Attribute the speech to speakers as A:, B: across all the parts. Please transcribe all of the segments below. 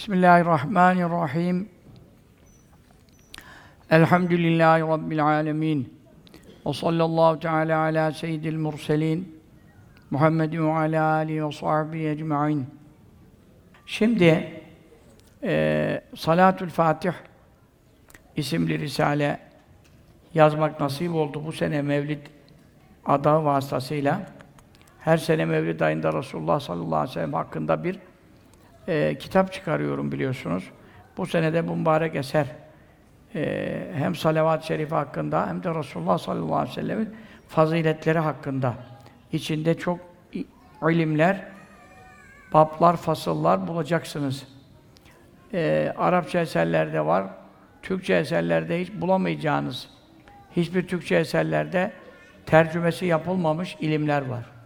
A: Bismillahirrahmanirrahim. Elhamdülillahi Rabbil alemin. Ve sallallahu teala ala seyyidil murselin. Muhammedin ve ala alihi ve sahbihi ecma'in. Şimdi e, Salatül Fatih isimli risale yazmak nasip oldu bu sene Mevlid adağı vasıtasıyla. Her sene Mevlid ayında Resulullah sallallahu aleyhi ve sellem hakkında bir e, kitap çıkarıyorum biliyorsunuz. Bu senede bu mübarek eser e, hem salavat-ı şerife hakkında hem de Resulullah sallallahu aleyhi ve sellemin faziletleri hakkında. İçinde çok ilimler, bablar, fasıllar bulacaksınız. E, Arapça eserlerde var, Türkçe eserlerde hiç bulamayacağınız, hiçbir Türkçe eserlerde tercümesi yapılmamış ilimler var.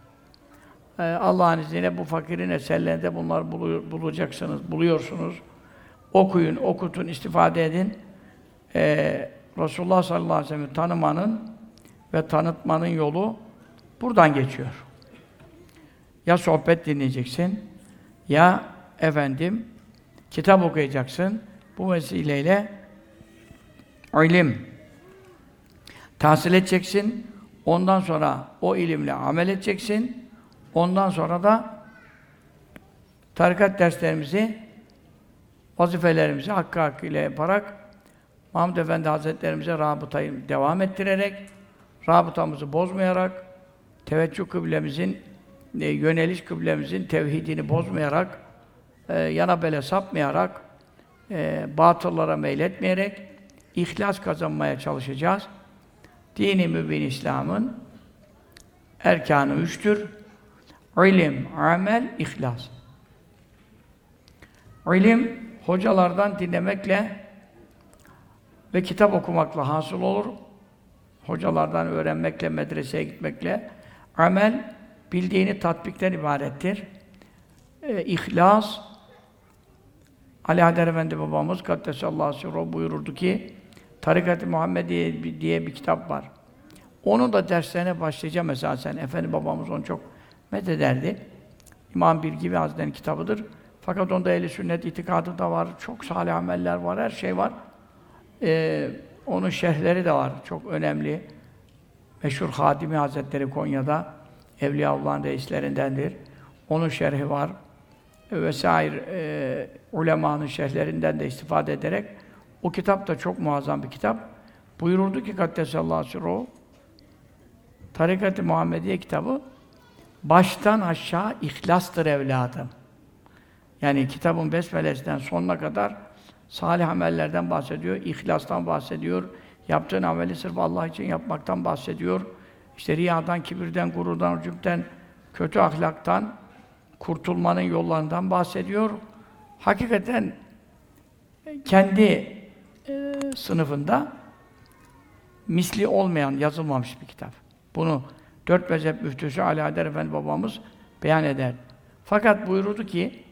A: Ee, Allah'ın izniyle bu fakirin eserlerinde bunları bulacaksınız, buluyorsunuz. Okuyun, okutun, istifade edin. Ee, Resulullah sallallahu aleyhi ve sellem'i tanımanın ve tanıtmanın yolu buradan geçiyor. Ya sohbet dinleyeceksin, ya efendim kitap okuyacaksın. Bu vesileyle ilim tahsil edeceksin. Ondan sonra o ilimle amel edeceksin. Ondan sonra da tarikat derslerimizi, vazifelerimizi hakkı hakkıyla yaparak Mahmud Efendi Hazretlerimize rabıtayı devam ettirerek, rabıtamızı bozmayarak, teveccüh kıblemizin, e, yöneliş kıblemizin tevhidini bozmayarak, e, yana bele sapmayarak, e, batıllara meyletmeyerek, ihlas kazanmaya çalışacağız. Dini mübin İslam'ın erkanı üçtür. İlim, amel, ihlas. İlim, hocalardan dinlemekle ve kitap okumakla hasıl olur. Hocalardan öğrenmekle, medreseye gitmekle. Amel, bildiğini tatbikten ibarettir. E, ihlas, Ali Hader Efendi babamız Kaddesallahu sirruhu buyururdu ki Tarikat-ı Muhammediye diye bir kitap var. Onu da derslerine başlayacağım esasen. Efendi babamız onu çok methederdi. İmam Bilgivi Hazretleri'nin kitabıdır. Fakat onda ehli sünnet itikadı da var, çok salih ameller var, her şey var. Ee, onun şerhleri de var, çok önemli. Meşhur Hadimi Hazretleri Konya'da, Evliyaullah'ın reislerindendir. Onun şerhi var. Vesaire e, ulemanın şerhlerinden de istifade ederek o kitap da çok muazzam bir kitap. Buyururdu ki Kaddesallahu sirruhu Tarikat-ı Muhammediye kitabı baştan aşağı ihlastır evladım. Yani kitabın besmelesinden sonuna kadar salih amellerden bahsediyor, ihlastan bahsediyor, yaptığın ameli sırf Allah için yapmaktan bahsediyor. İşte riyadan, kibirden, gururdan, cübden, kötü ahlaktan kurtulmanın yollarından bahsediyor. Hakikaten kendi e, sınıfında misli olmayan, yazılmamış bir kitap. Bunu dört mezhep müftüsü Ali Hader Efendi babamız beyan eder. Fakat buyurdu ki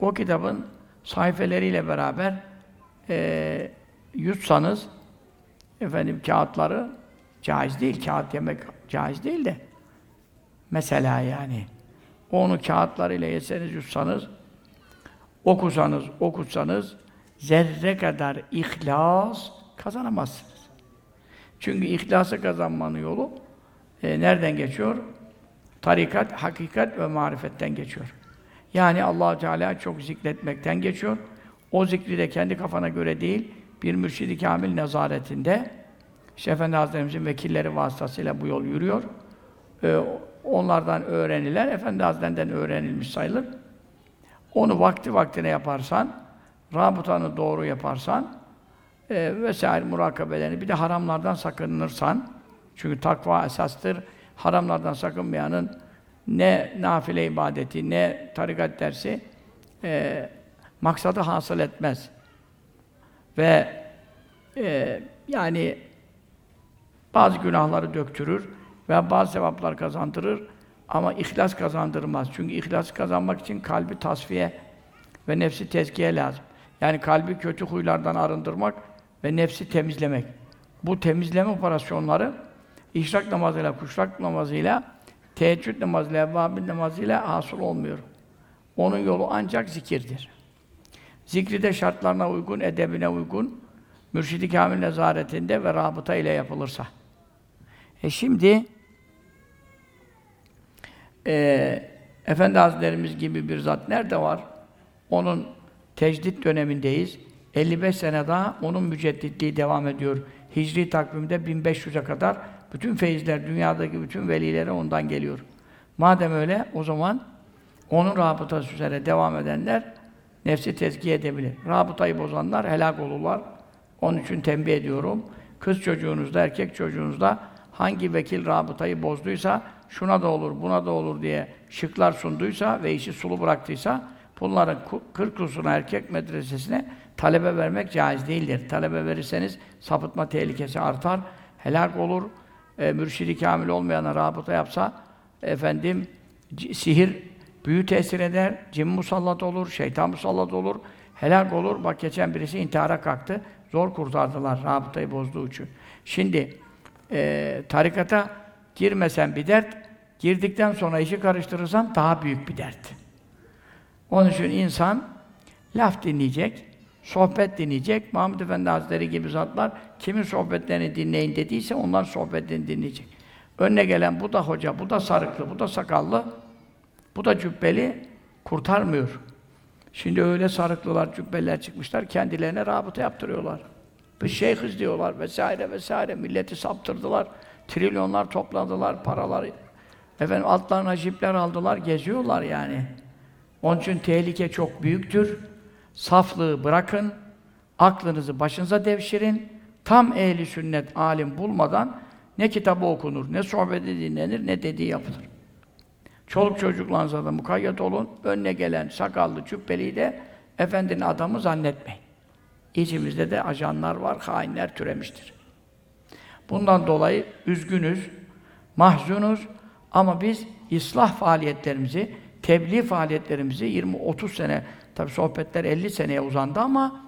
A: o kitabın sayfeleriyle beraber e, yutsanız efendim kağıtları caiz değil, kağıt yemek caiz değil de mesela yani onu kağıtlarıyla yeseniz, yutsanız okusanız, okutsanız zerre kadar ihlas kazanamazsınız. Çünkü ihlası kazanmanın yolu e, nereden geçiyor? Tarikat, hakikat ve marifetten geçiyor. Yani allah Teala çok zikretmekten geçiyor. O zikri de kendi kafana göre değil, bir mürşidi kamil nezaretinde, işte Efendi Hazretlerimizin vekilleri vasıtasıyla bu yol yürüyor. Ee, onlardan öğreniler, Efendi Hazretlerinden öğrenilmiş sayılır. Onu vakti vaktine yaparsan, rabıtanı doğru yaparsan, e, vesaire murakabelerini, bir de haramlardan sakınırsan, çünkü takva esastır. Haramlardan sakınmayanın ne nafile ibadeti, ne tarikat dersi e, maksadı hasıl etmez. Ve e, yani bazı günahları döktürür ve bazı sevaplar kazandırır ama ihlas kazandırmaz. Çünkü ihlas kazanmak için kalbi tasfiye ve nefsi tezkiye lazım. Yani kalbi kötü huylardan arındırmak ve nefsi temizlemek. Bu temizleme operasyonları işrak namazıyla, kuşrak namazıyla, teheccüd namazıyla, evvabin namazıyla hasıl olmuyor. Onun yolu ancak zikirdir. Zikri de şartlarına uygun, edebine uygun, mürşidi kamil nezaretinde ve rabıta ile yapılırsa. E şimdi e, Efendi Hazretlerimiz gibi bir zat nerede var? Onun tecdit dönemindeyiz. 55 sene daha onun mücedditliği devam ediyor. Hicri takvimde 1500'e kadar bütün feyizler, dünyadaki bütün velilere ondan geliyor. Madem öyle, o zaman onun rabıtası üzere devam edenler nefsi tezkiye edebilir. Rabıtayı bozanlar helak olurlar. Onun için tembih ediyorum. Kız çocuğunuzda, erkek çocuğunuzda hangi vekil rabıtayı bozduysa, şuna da olur, buna da olur diye şıklar sunduysa ve işi sulu bıraktıysa, bunların 40 rusuna erkek medresesine talebe vermek caiz değildir. Talebe verirseniz sapıtma tehlikesi artar, helak olur. E, mürşidi kamil olmayana rabıta yapsa, efendim, sihir büyü tesir eder, cin musallat olur, şeytan musallat olur, helak olur. Bak geçen birisi intihara kalktı, zor kurtardılar rabıtayı bozduğu için. Şimdi, e, tarikata girmesen bir dert, girdikten sonra işi karıştırırsan daha büyük bir dert. Onun için insan laf dinleyecek, sohbet dinleyecek. Mahmud Efendi Hazretleri gibi zatlar kimin sohbetlerini dinleyin dediyse onların sohbetlerini dinleyecek. Önüne gelen bu da hoca, bu da sarıklı, bu da sakallı, bu da cübbeli kurtarmıyor. Şimdi öyle sarıklılar, cübbeler çıkmışlar, kendilerine rabıta yaptırıyorlar. Bir şeyhiz diyorlar vesaire vesaire. Milleti saptırdılar. Trilyonlar topladılar, paraları. Efendim altlarına jipler aldılar, geziyorlar yani. Onun için tehlike çok büyüktür. Saflığı bırakın, aklınızı başınıza devşirin. Tam ehli sünnet alim bulmadan ne kitabı okunur, ne sohbeti dinlenir, ne dediği yapılır. Çoluk çocuklarınıza da mukayyet olun. Önüne gelen sakallı cübbeliyi de efendinin adamı zannetmeyin. İçimizde de ajanlar var, hainler türemiştir. Bundan dolayı üzgünüz, mahzunuz ama biz ıslah faaliyetlerimizi, tebliğ faaliyetlerimizi 20-30 sene, tabi sohbetler 50 seneye uzandı ama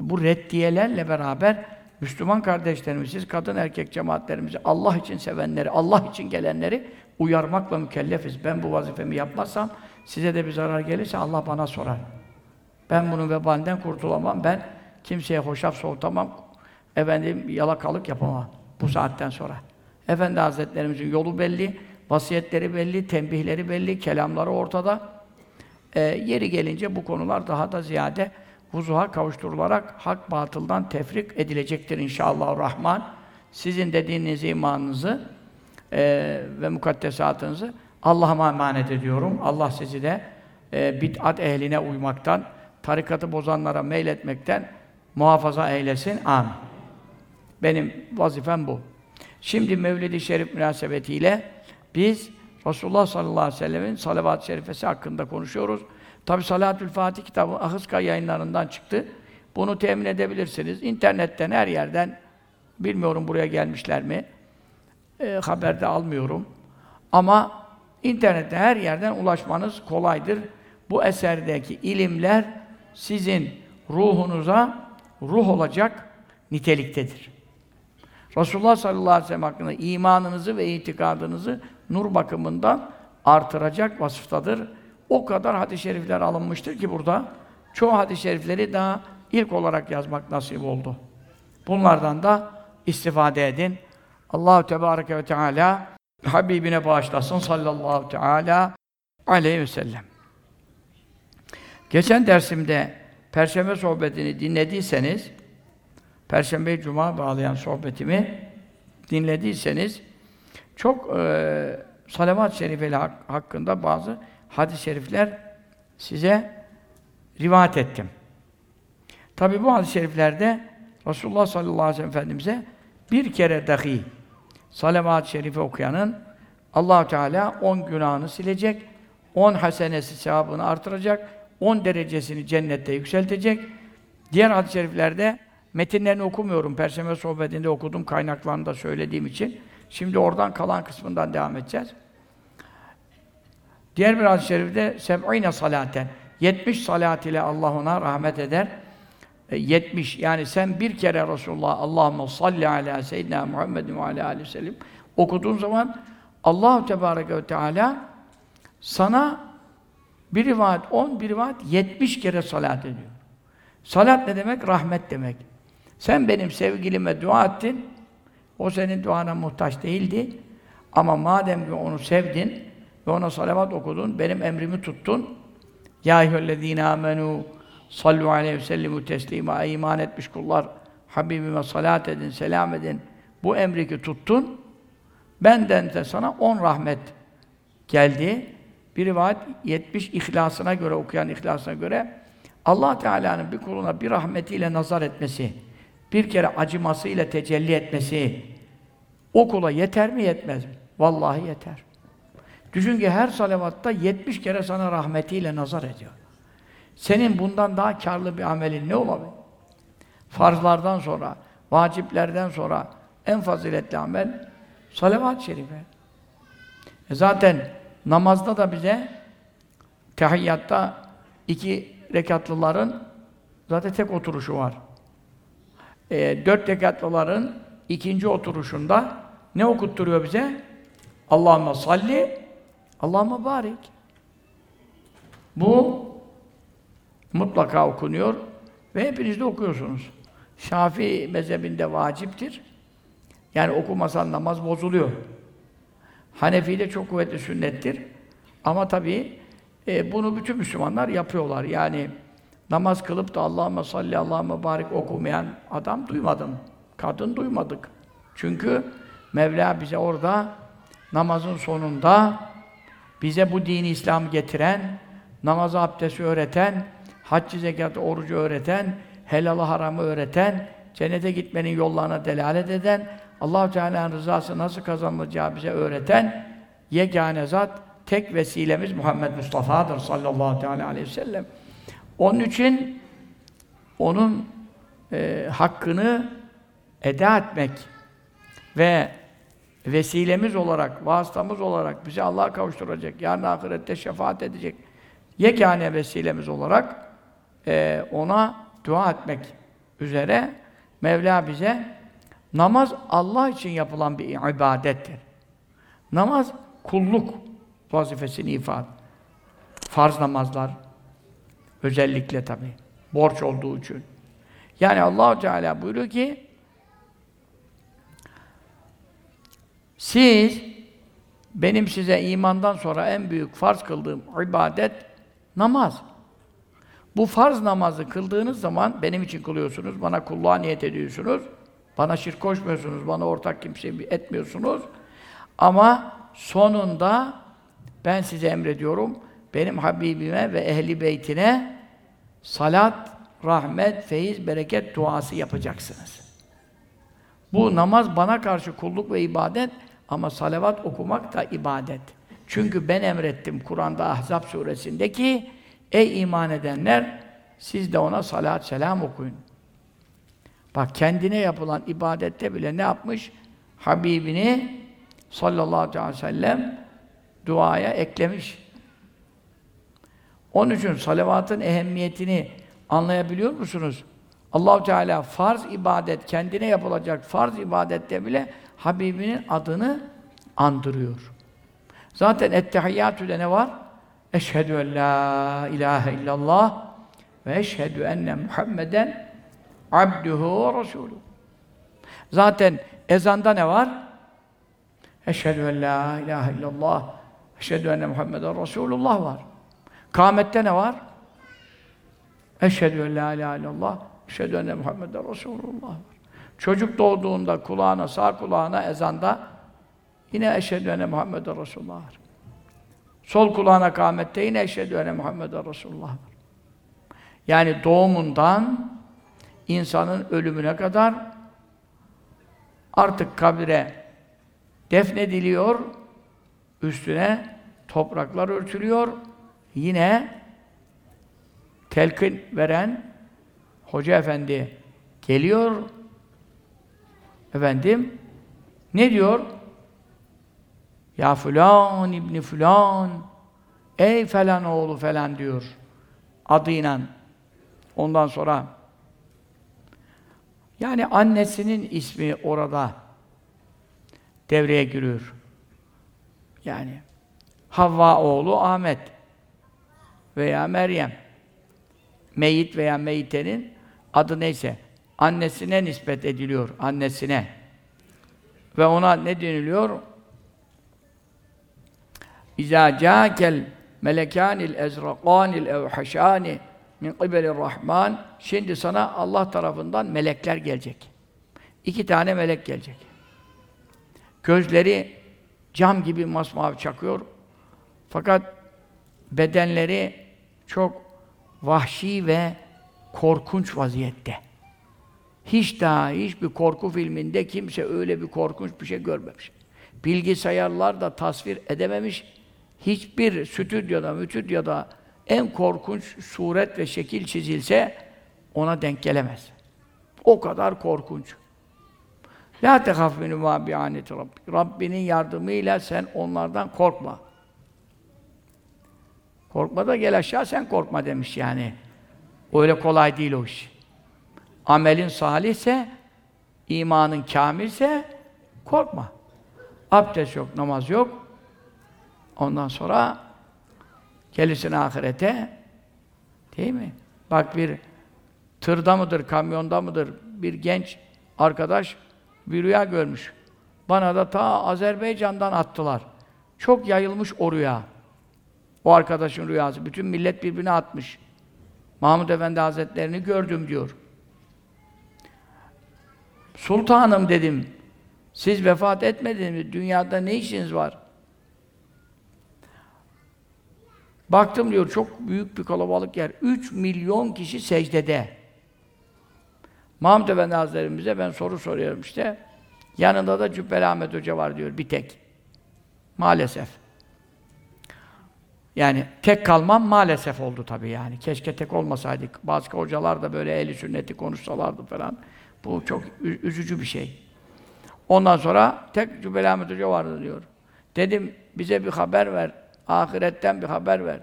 A: bu reddiyelerle beraber Müslüman kardeşlerimiz, kadın erkek cemaatlerimizi, Allah için sevenleri, Allah için gelenleri uyarmakla mükellefiz. Ben bu vazifemi yapmazsam size de bir zarar gelirse Allah bana sorar. Ben bunun vebalinden kurtulamam. Ben kimseye hoşaf soğutamam. Efendim yalakalık yapamam bu saatten sonra. Efendi Hazretlerimizin yolu belli, vasiyetleri belli, tembihleri belli, kelamları ortada. Ee, yeri gelince bu konular daha da ziyade vuzuha kavuşturularak hak batıldan tefrik edilecektir inşallah Rahman. Sizin dediğiniz imanınızı e, ve mukaddesatınızı Allah'a emanet ediyorum. Allah sizi de e, bid'at ehline uymaktan, tarikatı bozanlara meyletmekten muhafaza eylesin. Amin. Benim vazifem bu. Şimdi Mevlid-i Şerif münasebetiyle biz Resulullah sallallahu aleyhi ve sellem'in salavat-ı şerifesi hakkında konuşuyoruz. Tabi Salatül Fatih kitabı Ahıska yayınlarından çıktı. Bunu temin edebilirsiniz. İnternetten, her yerden, bilmiyorum buraya gelmişler mi, e, haberde almıyorum. Ama internette her yerden ulaşmanız kolaydır. Bu eserdeki ilimler sizin ruhunuza ruh olacak niteliktedir. Resulullah sallallahu aleyhi ve sellem hakkında imanınızı ve itikadınızı nur bakımından artıracak vasıftadır. O kadar hadis-i şerifler alınmıştır ki burada çoğu hadis-i şerifleri daha ilk olarak yazmak nasip oldu. Bunlardan da istifade edin. Allahu Tebareke ve Teala Habibine bağışlasın sallallahu teala aleyhi ve sellem. Geçen dersimde Perşembe sohbetini dinlediyseniz Perşembe Cuma bağlayan sohbetimi dinlediyseniz çok e, salavat-ı şerifeli hak, hakkında bazı hadis-i şerifler size rivayet ettim. Tabi bu hadis-i şeriflerde Resulullah sallallahu aleyhi ve sellem Efendimiz'e bir kere dahi salavat-ı şerife okuyanın allah Teala on günahını silecek, on hasenesi sevabını artıracak, on derecesini cennette yükseltecek. Diğer hadis-i şeriflerde metinlerini okumuyorum. Perşembe sohbetinde okudum kaynaklarını da söylediğim için. Şimdi oradan kalan kısmından devam edeceğiz. Diğer bir hadis-i şerifte seb'ine salaten 70 salat ile Allah ona rahmet eder. 70 e, yani sen bir kere Resulullah Allahumme salli ala seyyidina Muhammedin ve ala aleyhi ve okuduğun zaman Allahu Tebareke ve Teala sana bir rivayet 10, bir rivayet 70 kere salat ediyor. Salat ne demek? Rahmet demek. Sen benim sevgilime dua ettin. O senin duana muhtaç değildi. Ama madem ki onu sevdin ve ona salavat okudun, benim emrimi tuttun. Ya eyyühellezîne âmenû sallu aleyhi ve sellimu teslîmâ. Ey iman etmiş kullar, Habibime salat edin, selam edin. Bu emri ki tuttun. Benden de sana on rahmet geldi. Bir rivayet 70 ihlasına göre okuyan ihlasına göre Allah Teala'nın bir kuluna bir rahmetiyle nazar etmesi, bir kere acımasıyla tecelli etmesi o kula yeter mi yetmez mi? Vallahi yeter. Düşün ki her salavatta 70 kere sana rahmetiyle nazar ediyor. Senin bundan daha karlı bir amelin ne olabilir? Farzlardan sonra, vaciplerden sonra en faziletli amel salavat-ı şerife. E zaten namazda da bize tehiyyatta iki rekatlıların zaten tek oturuşu var. E, dört rekatlıların ikinci oturuşunda ne okutturuyor bize? Allahümme salli, Allahümme barik. Bu mutlaka okunuyor ve hepiniz de okuyorsunuz. Şafii mezhebinde vaciptir. Yani okumasan namaz bozuluyor. Hanefi'de çok kuvvetli sünnettir. Ama tabii e, bunu bütün Müslümanlar yapıyorlar. Yani namaz kılıp da Allah'ıma salli, Allah'ıma barik okumayan adam duymadım. Kadın duymadık. Çünkü Mevla bize orada namazın sonunda bize bu dini İslam getiren, namazı abdesti öğreten, haccı zekatı orucu öğreten, helalı haramı öğreten, cennete gitmenin yollarına delalet eden, allah Teala'nın rızası nasıl kazanılacağı bize öğreten yegane zat, tek vesilemiz Muhammed Mustafa'dır sallallahu teala aleyhi ve sellem. Onun için onun e, hakkını eda etmek ve vesilemiz olarak, vasıtamız olarak bizi Allah'a kavuşturacak, yarın ahirette şefaat edecek yegane vesilemiz olarak e, ona dua etmek üzere Mevla bize namaz Allah için yapılan bir ibadettir. Namaz kulluk vazifesini ifade. Farz namazlar özellikle tabi borç olduğu için. Yani Allah Teala buyuruyor ki siz benim size imandan sonra en büyük farz kıldığım ibadet namaz. Bu farz namazı kıldığınız zaman benim için kılıyorsunuz, bana kulluğa niyet ediyorsunuz. Bana şirk koşmuyorsunuz, bana ortak kimse etmiyorsunuz. Ama sonunda ben size emrediyorum, benim Habibime ve ehli beytine salat, rahmet, feyiz, bereket duası yapacaksınız. Bu namaz bana karşı kulluk ve ibadet ama salavat okumak da ibadet. Çünkü ben emrettim Kur'an'da Ahzab suresindeki ey iman edenler siz de ona salat selam okuyun. Bak kendine yapılan ibadette bile ne yapmış? Habibini sallallahu aleyhi ve sellem duaya eklemiş. Onun için salavatın ehemmiyetini anlayabiliyor musunuz? Allahu Teala farz ibadet kendine yapılacak farz ibadette bile Habibinin adını andırıyor. Zaten ettehiyyatü'de ne var? Eşhedü en la ilahe illallah ve eşhedü enne Muhammeden abduhu ve resulü. Zaten ezanda ne var? Eşhedü en la ilahe illallah eşhedü enne Muhammeden Resulullah var. Kâmette ne var? Eşhedü en la ilahe illallah eşhedü enne Muhammeden Resulullah var. Çocuk doğduğunda kulağına, sağ kulağına ezanda yine eşhedü enne Muhammeden Resulullah var. Sol kulağına kâmette yine eşhedü enne Muhammeden Resulullah var. Yani doğumundan insanın ölümüne kadar artık kabire defnediliyor, üstüne topraklar örtülüyor, yine telkin veren hoca efendi geliyor, efendim, ne diyor? Ya filan ibni filan, ey falan oğlu falan diyor, adıyla. Ondan sonra yani annesinin ismi orada devreye giriyor. Yani Havva oğlu Ahmet veya Meryem. meyit veya meyitenin adı neyse annesine nispet ediliyor, annesine. Ve ona ne deniliyor? İzâ câkel melekânil ezrakânil evhaşâni min kıbelir rahman şimdi sana Allah tarafından melekler gelecek. İki tane melek gelecek. Gözleri cam gibi masmavi çakıyor. Fakat bedenleri çok vahşi ve korkunç vaziyette. Hiç daha hiçbir korku filminde kimse öyle bir korkunç bir şey görmemiş. Bilgisayarlar da tasvir edememiş. Hiçbir stüdyoda, mütüdyoda en korkunç suret ve şekil çizilse ona denk gelemez. O kadar korkunç. La tehaf Rabbi. Rabbinin yardımıyla sen onlardan korkma. Korkma da gel aşağı sen korkma demiş yani. Öyle kolay değil o iş. Amelin salihse, imanın kamilse korkma. Abdest yok, namaz yok. Ondan sonra gelirsin ahirete. Değil mi? Bak bir tırda mıdır, kamyonda mıdır bir genç arkadaş bir rüya görmüş. Bana da ta Azerbaycan'dan attılar. Çok yayılmış o rüya. O arkadaşın rüyası. Bütün millet birbirine atmış. Mahmud Efendi Hazretlerini gördüm diyor. Sultanım dedim. Siz vefat etmediniz mi? Dünyada ne işiniz var? Baktım diyor çok büyük bir kalabalık yer. 3 milyon kişi secdede. Mahmud Efendi Hazretlerimize ben soru soruyorum işte. Yanında da Cübbeli Ahmet Hoca var diyor bir tek. Maalesef. Yani tek kalmam maalesef oldu tabii yani. Keşke tek olmasaydık. Bazı hocalar da böyle ehli sünneti konuşsalardı falan. Bu çok üzücü bir şey. Ondan sonra tek Cübbeli Ahmet Hoca vardı diyor. Dedim bize bir haber ver. Ahiretten bir haber ver.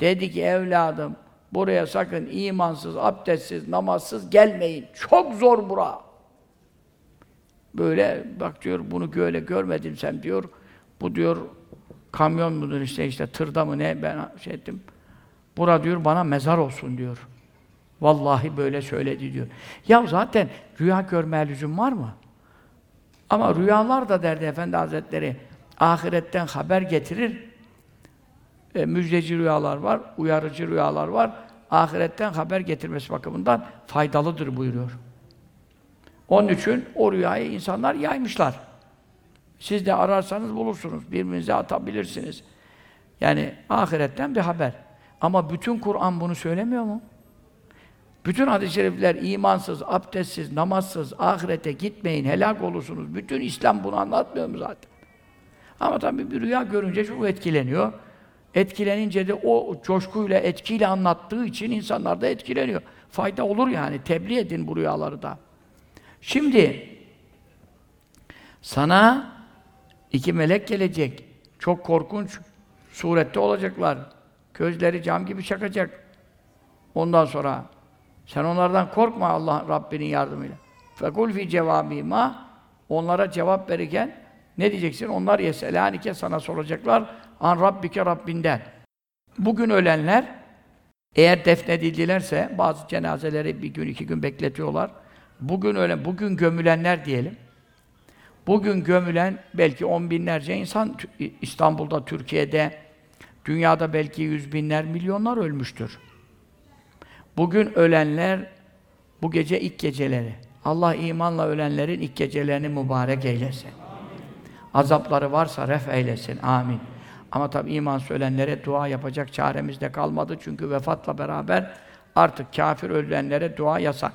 A: Dedi ki evladım buraya sakın imansız, abdestsiz, namazsız gelmeyin. Çok zor bura. Böyle bak diyor bunu böyle görmedim sen diyor. Bu diyor kamyon mudur işte işte tırda mı ne ben şey ettim. Bura diyor bana mezar olsun diyor. Vallahi böyle söyledi diyor. Ya zaten rüya görmeye lüzum var mı? Ama rüyalar da derdi Efendi Hazretleri ahiretten haber getirir. E, müjdeci rüyalar var, uyarıcı rüyalar var. Ahiretten haber getirmesi bakımından faydalıdır buyuruyor. Onun için o rüyayı insanlar yaymışlar. Siz de ararsanız bulursunuz. Birbirinize atabilirsiniz. Yani ahiretten bir haber. Ama bütün Kur'an bunu söylemiyor mu? Bütün hadis-i şerifler imansız, abdestsiz, namazsız, ahirete gitmeyin, helak olursunuz. Bütün İslam bunu anlatmıyor mu zaten? Ama tabii bir rüya görünce çok etkileniyor. Etkilenince de o coşkuyla, etkiyle anlattığı için insanlar da etkileniyor. Fayda olur yani. Tebliğ edin bu rüyaları da. Şimdi sana iki melek gelecek. Çok korkunç surette olacaklar. Gözleri cam gibi çakacak. Ondan sonra sen onlardan korkma Allah Rabbinin yardımıyla. Fekul fi cevabima onlara cevap verirken ne diyeceksin? Onlar yeselanike sana soracaklar an Rabbike Rabbinden. Bugün ölenler eğer defnedildilerse bazı cenazeleri bir gün iki gün bekletiyorlar. Bugün ölen, bugün gömülenler diyelim. Bugün gömülen belki on binlerce insan İstanbul'da, Türkiye'de, dünyada belki yüz binler, milyonlar ölmüştür. Bugün ölenler bu gece ilk geceleri. Allah imanla ölenlerin ilk gecelerini mübarek eylesin. Azapları varsa ref eylesin. Amin. Ama tabi iman söylenlere dua yapacak çaremiz de kalmadı. Çünkü vefatla beraber artık kafir ölenlere dua yasak.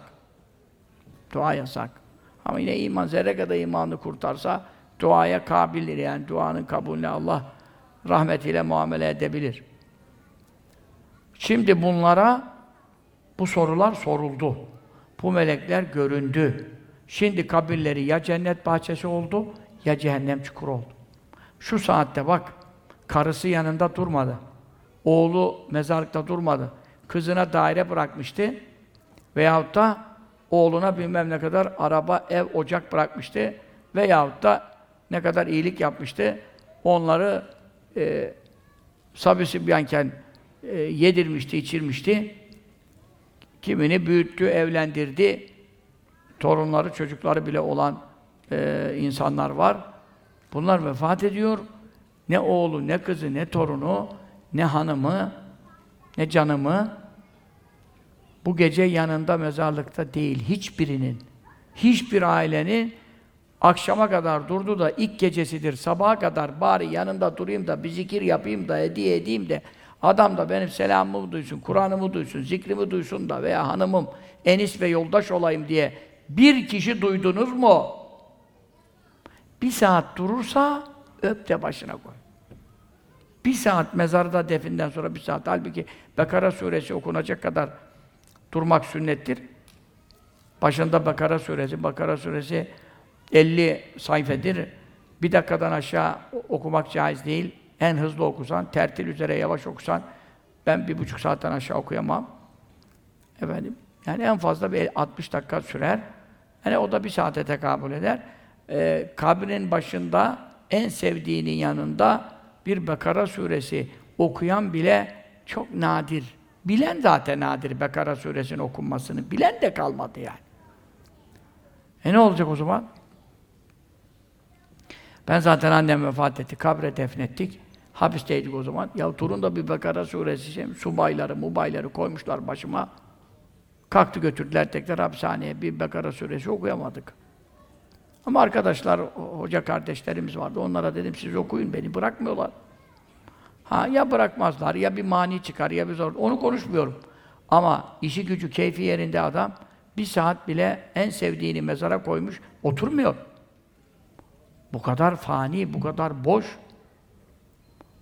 A: Dua yasak. Ama yine iman zerre kadar imanını kurtarsa duaya kabildir yani duanın kabulüne Allah rahmetiyle muamele edebilir. Şimdi bunlara bu sorular soruldu. Bu melekler göründü. Şimdi kabirleri ya cennet bahçesi oldu ya cehennem çukuru oldu. Şu saatte bak, karısı yanında durmadı. Oğlu mezarlıkta durmadı. Kızına daire bırakmıştı. Veyahut da oğluna bilmem ne kadar araba, ev, ocak bırakmıştı. Veyahut da ne kadar iyilik yapmıştı. Onları e, Sabi Sibyanken e, yedirmişti, içirmişti. Kimini büyüttü, evlendirdi. Torunları, çocukları bile olan e, insanlar var. Bunlar vefat ediyor. Ne oğlu, ne kızı, ne torunu, ne hanımı, ne canımı bu gece yanında mezarlıkta değil hiçbirinin. Hiçbir ailenin akşama kadar durdu da ilk gecesidir. Sabaha kadar bari yanında durayım da bir zikir yapayım da hediye edeyim de adam da benim selamımı duysun, Kur'an'ımı duysun, zikrimi duysun da veya hanımım enis ve yoldaş olayım diye bir kişi duydunuz mu? Bir saat durursa öp de başına koy. Bir saat mezarda definden sonra bir saat. Halbuki Bekara suresi okunacak kadar durmak sünnettir. Başında Bakara suresi, Bakara suresi 50 sayfedir. Bir dakikadan aşağı okumak caiz değil. En hızlı okusan, tertil üzere yavaş okusan, ben bir buçuk saatten aşağı okuyamam. Efendim, yani en fazla bir 60 dakika sürer. Yani o da bir saate tekabül eder. Ee, kabrin başında en sevdiğinin yanında bir Bekara suresi okuyan bile çok nadir. Bilen zaten nadir Bekara suresinin okunmasını. Bilen de kalmadı yani. E ne olacak o zaman? Ben zaten annem vefat etti. Kabre defnettik. Hapisteydik o zaman. Ya da bir Bekara suresi, şey, subayları, mubayları koymuşlar başıma. Kalktı götürdüler tekrar hapishaneye. Bir Bekara suresi okuyamadık. Ama arkadaşlar, hoca kardeşlerimiz vardı. Onlara dedim siz okuyun, beni bırakmıyorlar. Ha ya bırakmazlar, ya bir mani çıkar, ya bir zor. Onu konuşmuyorum. Ama işi gücü, keyfi yerinde adam bir saat bile en sevdiğini mezara koymuş, oturmuyor. Bu kadar fani, bu kadar boş.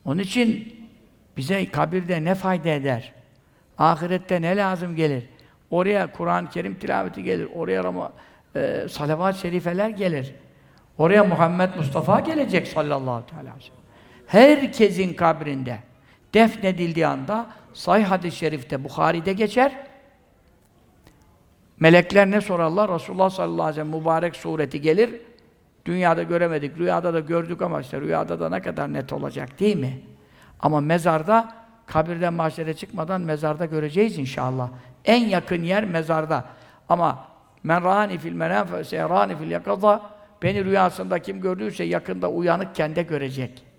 A: Onun için bize kabirde ne fayda eder? Ahirette ne lazım gelir? Oraya Kur'an-ı Kerim tilaveti gelir. Oraya ama e, salavat-ı şerifeler gelir. Oraya Muhammed Mustafa gelecek sallallahu aleyhi ve sellem. Herkesin kabrinde defnedildiği anda sahih hadis-i şerifte Bukhari'de geçer. Melekler ne sorarlar? Resulullah sallallahu aleyhi ve sellem mübarek sureti gelir. Dünyada göremedik, rüyada da gördük ama işte rüyada da ne kadar net olacak değil mi? Ama mezarda, kabirden mahşere çıkmadan mezarda göreceğiz inşallah. En yakın yer mezarda. Ama men râni fil menâ fe fil yakaza beni rüyasında kim gördüyse yakında uyanıkken de görecek.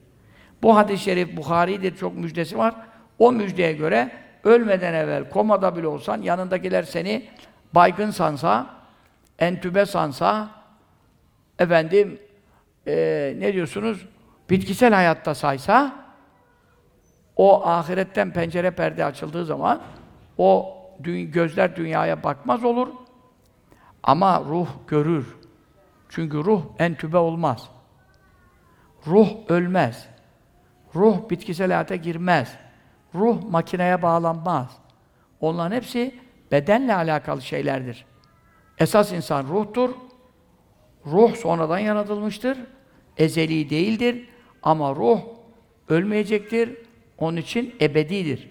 A: Bu hadis-i şerif Bukhari'dir, çok müjdesi var. O müjdeye göre ölmeden evvel komada bile olsan, yanındakiler seni baygın sansa, entübe sansa, efendim, e, ne diyorsunuz, bitkisel hayatta saysa, o ahiretten pencere perde açıldığı zaman, o dü gözler dünyaya bakmaz olur, ama ruh görür. Çünkü ruh entübe olmaz. Ruh ölmez. Ruh bitkisel hayata girmez. Ruh makineye bağlanmaz. Onların hepsi bedenle alakalı şeylerdir. Esas insan ruhtur. Ruh sonradan yaratılmıştır. Ezeli değildir. Ama ruh ölmeyecektir. Onun için ebedidir.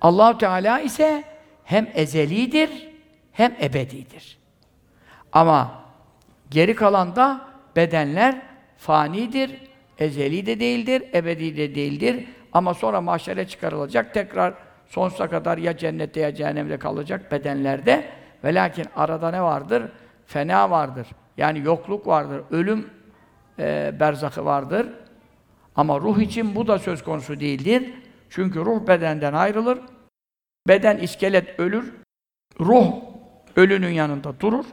A: Allahu Teala ise hem ezelidir hem ebedidir. Ama geri kalan da bedenler fanidir, ezeli de değildir, ebedi de değildir. Ama sonra mahşere çıkarılacak, tekrar sonsuza kadar ya cennette ya cehennemde kalacak bedenlerde. Ve lakin arada ne vardır? Fena vardır. Yani yokluk vardır, ölüm e, berzakı vardır. Ama ruh için bu da söz konusu değildir. Çünkü ruh bedenden ayrılır. Beden, iskelet ölür. Ruh ölünün yanında durur.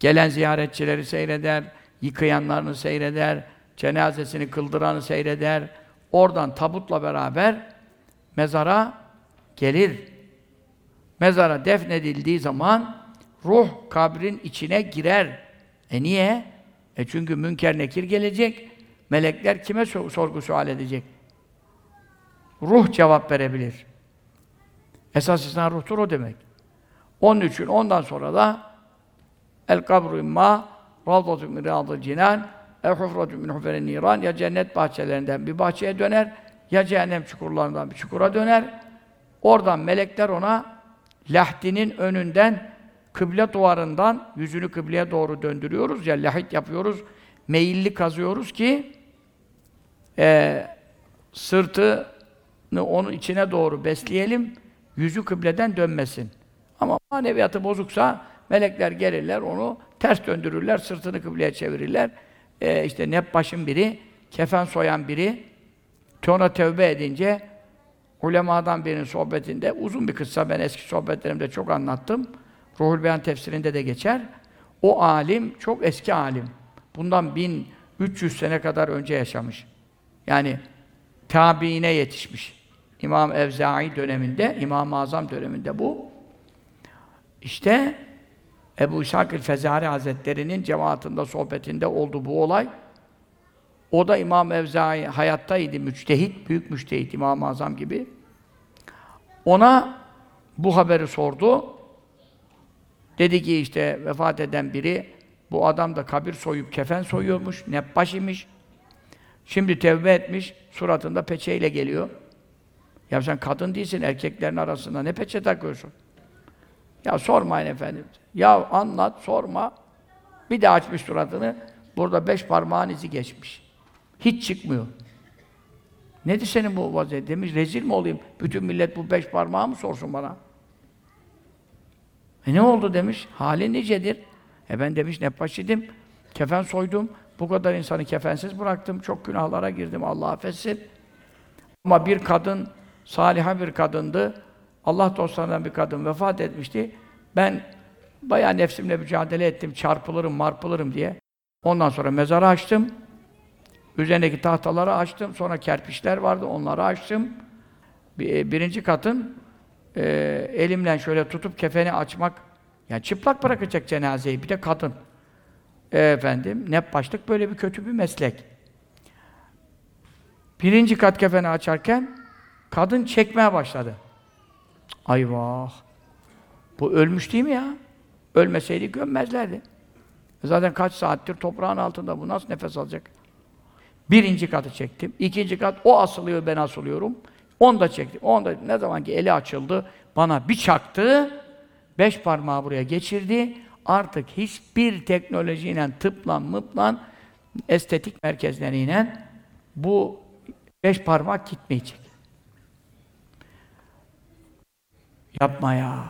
A: Gelen ziyaretçileri seyreder, yıkayanlarını seyreder, cenazesini kıldıranı seyreder. Oradan tabutla beraber mezara gelir. Mezara defnedildiği zaman ruh kabrin içine girer. E niye? E çünkü münker nekir gelecek. Melekler kime sorgu sual edecek? Ruh cevap verebilir. Esas insan ruhtur o demek. Onun için ondan sonra da el kabru imma ravdatu min cinan ev hufratu min huferin niran ya cennet bahçelerinden bir bahçeye döner ya cehennem çukurlarından bir çukura döner. Oradan melekler ona lahdinin önünden kıble duvarından yüzünü kıbleye doğru döndürüyoruz ya lahit yapıyoruz. Meyilli kazıyoruz ki e, sırtını onun içine doğru besleyelim. yüzü kıbleden dönmesin. Ama maneviyatı bozuksa melekler gelirler onu ters döndürürler, sırtını kıbleye çevirirler. Ee, işte Nebbaş'ın biri, kefen soyan biri sonra tevbe edince ulemadan birinin sohbetinde uzun bir kıssa ben eski sohbetlerimde çok anlattım. Ruhul Beyan tefsirinde de geçer. O alim çok eski alim. Bundan 1300 sene kadar önce yaşamış. Yani tabiine yetişmiş. İmam Evzai döneminde, İmam-ı Azam döneminde bu. İşte Ebu İshak el-Fezari Hazretleri'nin cemaatinde, sohbetinde oldu bu olay. O da İmam Evzai hayattaydı, müçtehit, büyük müçtehit, İmam-ı Azam gibi. Ona bu haberi sordu. Dedi ki işte vefat eden biri, bu adam da kabir soyup kefen soyuyormuş, nebbaş imiş. Şimdi tevbe etmiş, suratında peçeyle geliyor. Ya sen kadın değilsin, erkeklerin arasında ne peçe takıyorsun? Ya sormayın efendim. Ya anlat, sorma. Bir de açmış suratını, burada beş parmağın izi geçmiş. Hiç çıkmıyor. Nedir senin bu vaziyet? Demiş, rezil mi olayım? Bütün millet bu beş parmağı mı sorsun bana? E ne oldu demiş, hali nicedir? E ben demiş, nebbaş idim, kefen soydum, bu kadar insanı kefensiz bıraktım, çok günahlara girdim, Allah affetsin. Ama bir kadın, saliha bir kadındı, Allah dostlarından bir kadın vefat etmişti. Ben bayağı nefsimle mücadele ettim, çarpılırım, marpılırım diye. Ondan sonra mezarı açtım, üzerindeki tahtaları açtım, sonra kerpiçler vardı, onları açtım. Bir, birinci katın e, elimle şöyle tutup kefeni açmak, yani çıplak bırakacak cenazeyi, bir de kadın. E, efendim, ne başlık böyle bir kötü bir meslek. Birinci kat kefeni açarken kadın çekmeye başladı. Ay vah! Bu ölmüş değil mi ya? Ölmeseydi gömmezlerdi. Zaten kaç saattir toprağın altında bu nasıl nefes alacak? Birinci katı çektim. ikinci kat o asılıyor, ben asılıyorum. Onu da çektim. Onu da ne zaman ki eli açıldı, bana bir çaktı. Beş parmağı buraya geçirdi. Artık hiçbir teknolojiyle, tıpla, mıpla, estetik merkezleriyle bu beş parmak gitmeyecek. Yapma ya.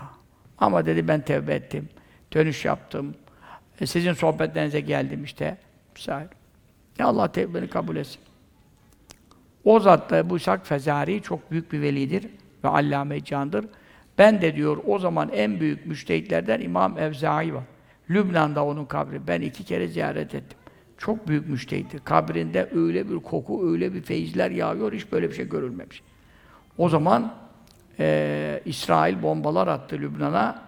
A: Ama dedi ben tevbe ettim. Dönüş yaptım. E, sizin sohbetlerinize geldim işte. Misal. Ya Allah tevbeni kabul etsin. O zat da bu İshak Fezari çok büyük bir velidir ve allame candır. Ben de diyor o zaman en büyük müştehitlerden İmam Evzai var. Lübnan'da onun kabri. Ben iki kere ziyaret ettim. Çok büyük müştehittir. Kabrinde öyle bir koku, öyle bir feyizler yağıyor, hiç böyle bir şey görülmemiş. O zaman e, İsrail bombalar attı Lübnan'a.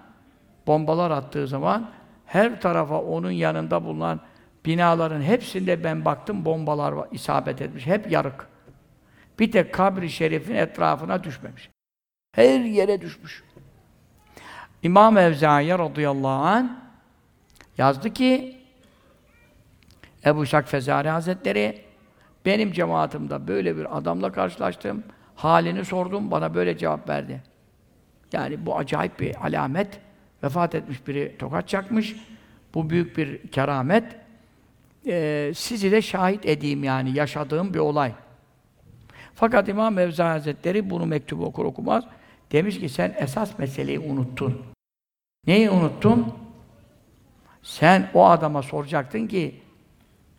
A: Bombalar attığı zaman her tarafa onun yanında bulunan binaların hepsinde ben baktım bombalar isabet etmiş. Hep yarık. Bir tek kabri şerifin etrafına düşmemiş. Her yere düşmüş. İmam Evzaiye radıyallahu an yazdı ki Ebu Şak Fezari Hazretleri benim cemaatimde böyle bir adamla karşılaştım. Halini sordum, bana böyle cevap verdi. Yani bu acayip bir alamet. Vefat etmiş biri tokat çakmış. Bu büyük bir keramet. Ee, sizi de şahit edeyim yani yaşadığım bir olay. Fakat İmam Mevza Hazretleri bunu mektubu okur okumaz. Demiş ki sen esas meseleyi unuttun. Neyi unuttun? Sen o adama soracaktın ki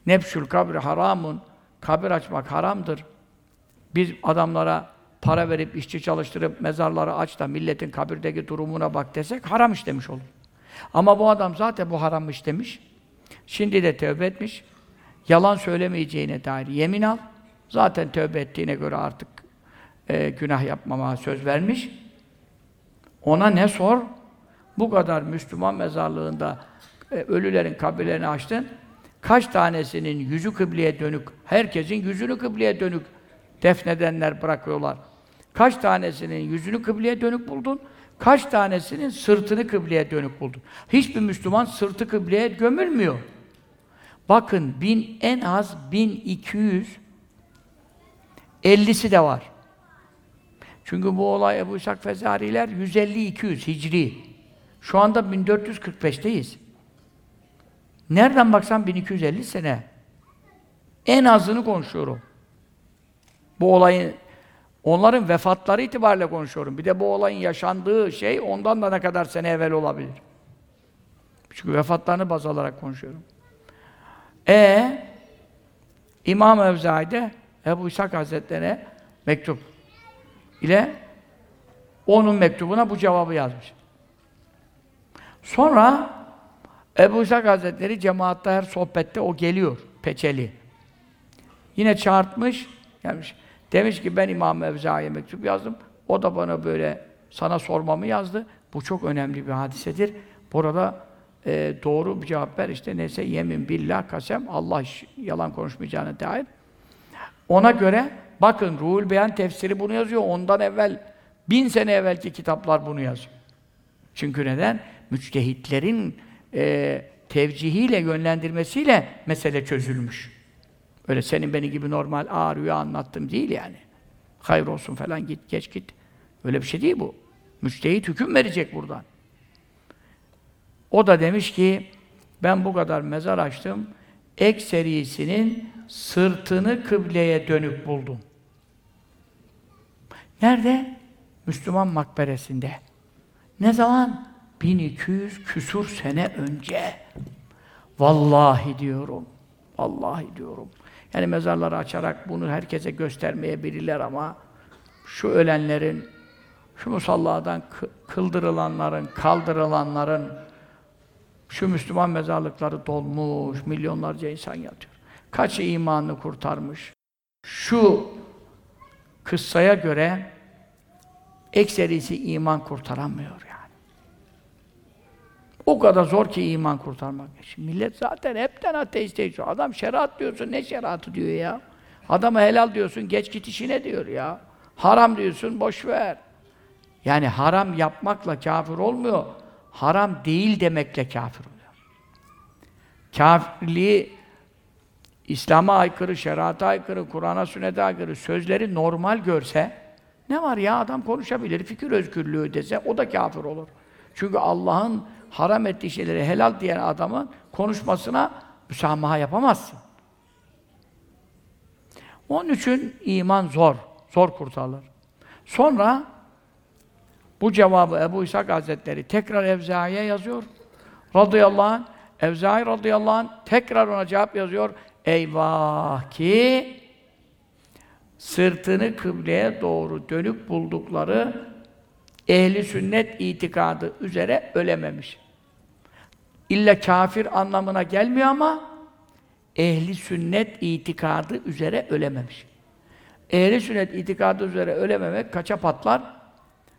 A: Nepşül kabri haramun, kabir açmak haramdır. Biz adamlara para verip, işçi çalıştırıp, mezarları aç da milletin kabirdeki durumuna bak desek haram işlemiş olur. Ama bu adam zaten bu haram işlemiş. Şimdi de tövbe etmiş. Yalan söylemeyeceğine dair yemin al. Zaten tövbe ettiğine göre artık e, günah yapmama söz vermiş. Ona ne sor? Bu kadar Müslüman mezarlığında e, ölülerin kabirlerini açtın. Kaç tanesinin yüzü kıbleye dönük, herkesin yüzünü kıbleye dönük defnedenler bırakıyorlar. Kaç tanesinin yüzünü kıbleye dönük buldun? Kaç tanesinin sırtını kıbleye dönük buldun? Hiçbir Müslüman sırtı kıbleye gömülmüyor. Bakın bin en az 1200 50'si de var. Çünkü bu olay Ebu İshak Fezariler 150-200 Hicri. Şu anda 1445'teyiz. Nereden baksan 1250 sene. En azını konuşuyorum. Bu olayın Onların vefatları itibariyle konuşuyorum. Bir de bu olayın yaşandığı şey ondan da ne kadar sene evvel olabilir. Çünkü vefatlarını baz alarak konuşuyorum. E İmam Evzai'de Ebu İshak Hazretleri'ne mektup ile onun mektubuna bu cevabı yazmış. Sonra Ebu İshak Hazretleri cemaatta her sohbette o geliyor, peçeli. Yine çağırtmış, gelmiş. Demiş ki ben İmam Evzai'ye mektup yazdım. O da bana böyle sana sormamı yazdı. Bu çok önemli bir hadisedir. Burada e, doğru bir cevap ver. İşte neyse yemin billah kasem Allah yalan konuşmayacağına dair. Ona göre bakın Ruhul Beyan tefsiri bunu yazıyor. Ondan evvel bin sene evvelki kitaplar bunu yazıyor. Çünkü neden? Müçtehitlerin e, tevcihiyle, yönlendirmesiyle mesele çözülmüş. Öyle senin beni gibi normal ağır rüya anlattım değil yani. Hayır olsun falan git, geç git. Öyle bir şey değil bu. Müçtehit hüküm verecek buradan. O da demiş ki, ben bu kadar mezar açtım, ekserisinin sırtını kıbleye dönük buldum. Nerede? Müslüman makberesinde. Ne zaman? 1200 küsur sene önce. Vallahi diyorum. Vallahi diyorum. Yani mezarları açarak bunu herkese göstermeyebilirler ama şu ölenlerin, şu musalladan kıldırılanların, kaldırılanların şu Müslüman mezarlıkları dolmuş, milyonlarca insan yatıyor. Kaçı imanını kurtarmış. Şu kıssaya göre ekserisi iman kurtaramıyor. O kadar zor ki iman kurtarmak. Şimdi millet zaten hepten ateist değişiyor. Adam şeriat diyorsun, ne şeriatı diyor ya? Adama helal diyorsun, geç git işine diyor ya. Haram diyorsun, boş ver. Yani haram yapmakla kafir olmuyor. Haram değil demekle kafir oluyor. Kafirliği İslam'a aykırı, şerata aykırı, Kur'an'a, sünnete aykırı sözleri normal görse ne var ya adam konuşabilir, fikir özgürlüğü dese o da kafir olur. Çünkü Allah'ın haram ettiği şeyleri helal diyen adamın konuşmasına müsamaha yapamazsın. Onun için iman zor, zor kurtarılır. Sonra bu cevabı Ebu İshak Hazretleri tekrar Evzai'ye yazıyor. Radıyallahu anh, Evzai radıyallahu anh tekrar ona cevap yazıyor. Eyvah ki sırtını kıbleye doğru dönük buldukları ehli sünnet itikadı üzere ölememiş. İlla kafir anlamına gelmiyor ama ehli sünnet itikadı üzere ölememiş. Ehli sünnet itikadı üzere ölememek kaça patlar?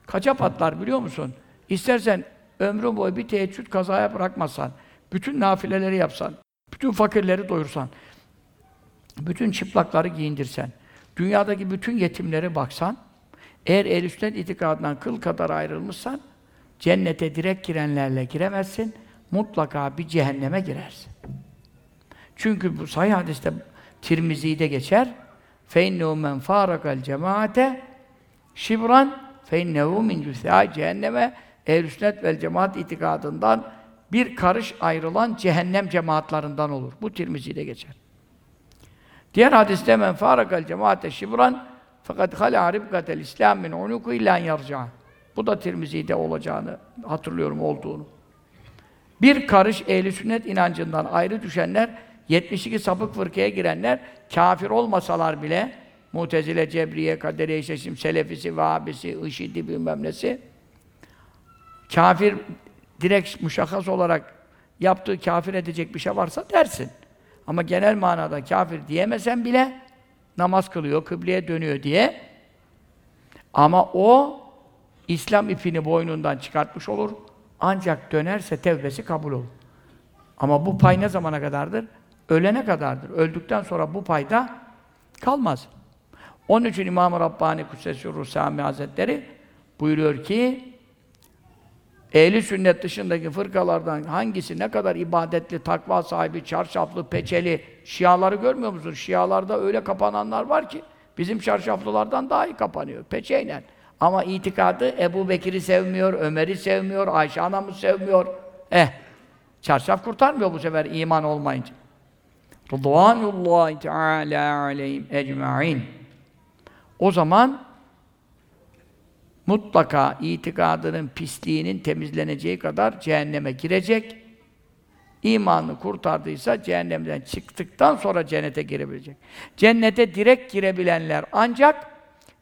A: Kaça patlar biliyor musun? İstersen ömrün boyu bir teheccüd kazaya bırakmasan, bütün nafileleri yapsan, bütün fakirleri doyursan, bütün çıplakları giyindirsen, dünyadaki bütün yetimleri baksan, eğer ehl sünnet itikadından kıl kadar ayrılmışsan, cennete direkt girenlerle giremezsin, mutlaka bir cehenneme girersin. Çünkü bu sahih hadiste Tirmizi'de geçer. فَاِنَّهُ مَنْ فَارَقَ الْجَمَاعَةَ şibran فَاِنَّهُ مِنْ جُثَّاءِ cehenneme ehl sünnet vel cemaat itikadından bir karış ayrılan cehennem cemaatlerinden olur. Bu Tirmizi'de geçer. Diğer hadiste men farakal cemaate şibran fakat hala ribgatel İslam min unuku illa yarca. Bu da Tirmizi'de olacağını hatırlıyorum olduğunu. Bir karış ehli sünnet inancından ayrı düşenler 72 sapık fırkaya girenler kafir olmasalar bile Mutezile, Cebriye, Kaderiye, Şeşim, Selefisi, Vahabisi, IŞİD'i bilmem nesi kafir direkt müşahhas olarak yaptığı kafir edecek bir şey varsa dersin. Ama genel manada kafir diyemesen bile namaz kılıyor, kıbleye dönüyor diye ama o İslam ipini boynundan çıkartmış olur. Ancak dönerse tevbesi kabul olur. Ama bu pay ne zamana kadardır? Ölene kadardır. Öldükten sonra bu payda kalmaz. Onun için İmam-ı Rabbani Kudsesur Sami Hazretleri buyuruyor ki ehli sünnet dışındaki fırkalardan hangisi ne kadar ibadetli, takva sahibi, çarşaflı, peçeli, şiaları görmüyor musun? Şialarda öyle kapananlar var ki bizim çarşaflılardan daha iyi kapanıyor, peçeyle. Ama itikadı Ebu Bekir'i sevmiyor, Ömer'i sevmiyor, Ayşe anamı sevmiyor. Eh, çarşaf kurtarmıyor bu sefer iman olmayınca. Rıdvanullahi Teala aleyhim ecma'in. O zaman mutlaka itikadının pisliğinin temizleneceği kadar cehenneme girecek. İmanını kurtardıysa cehennemden çıktıktan sonra cennete girebilecek. Cennete direkt girebilenler ancak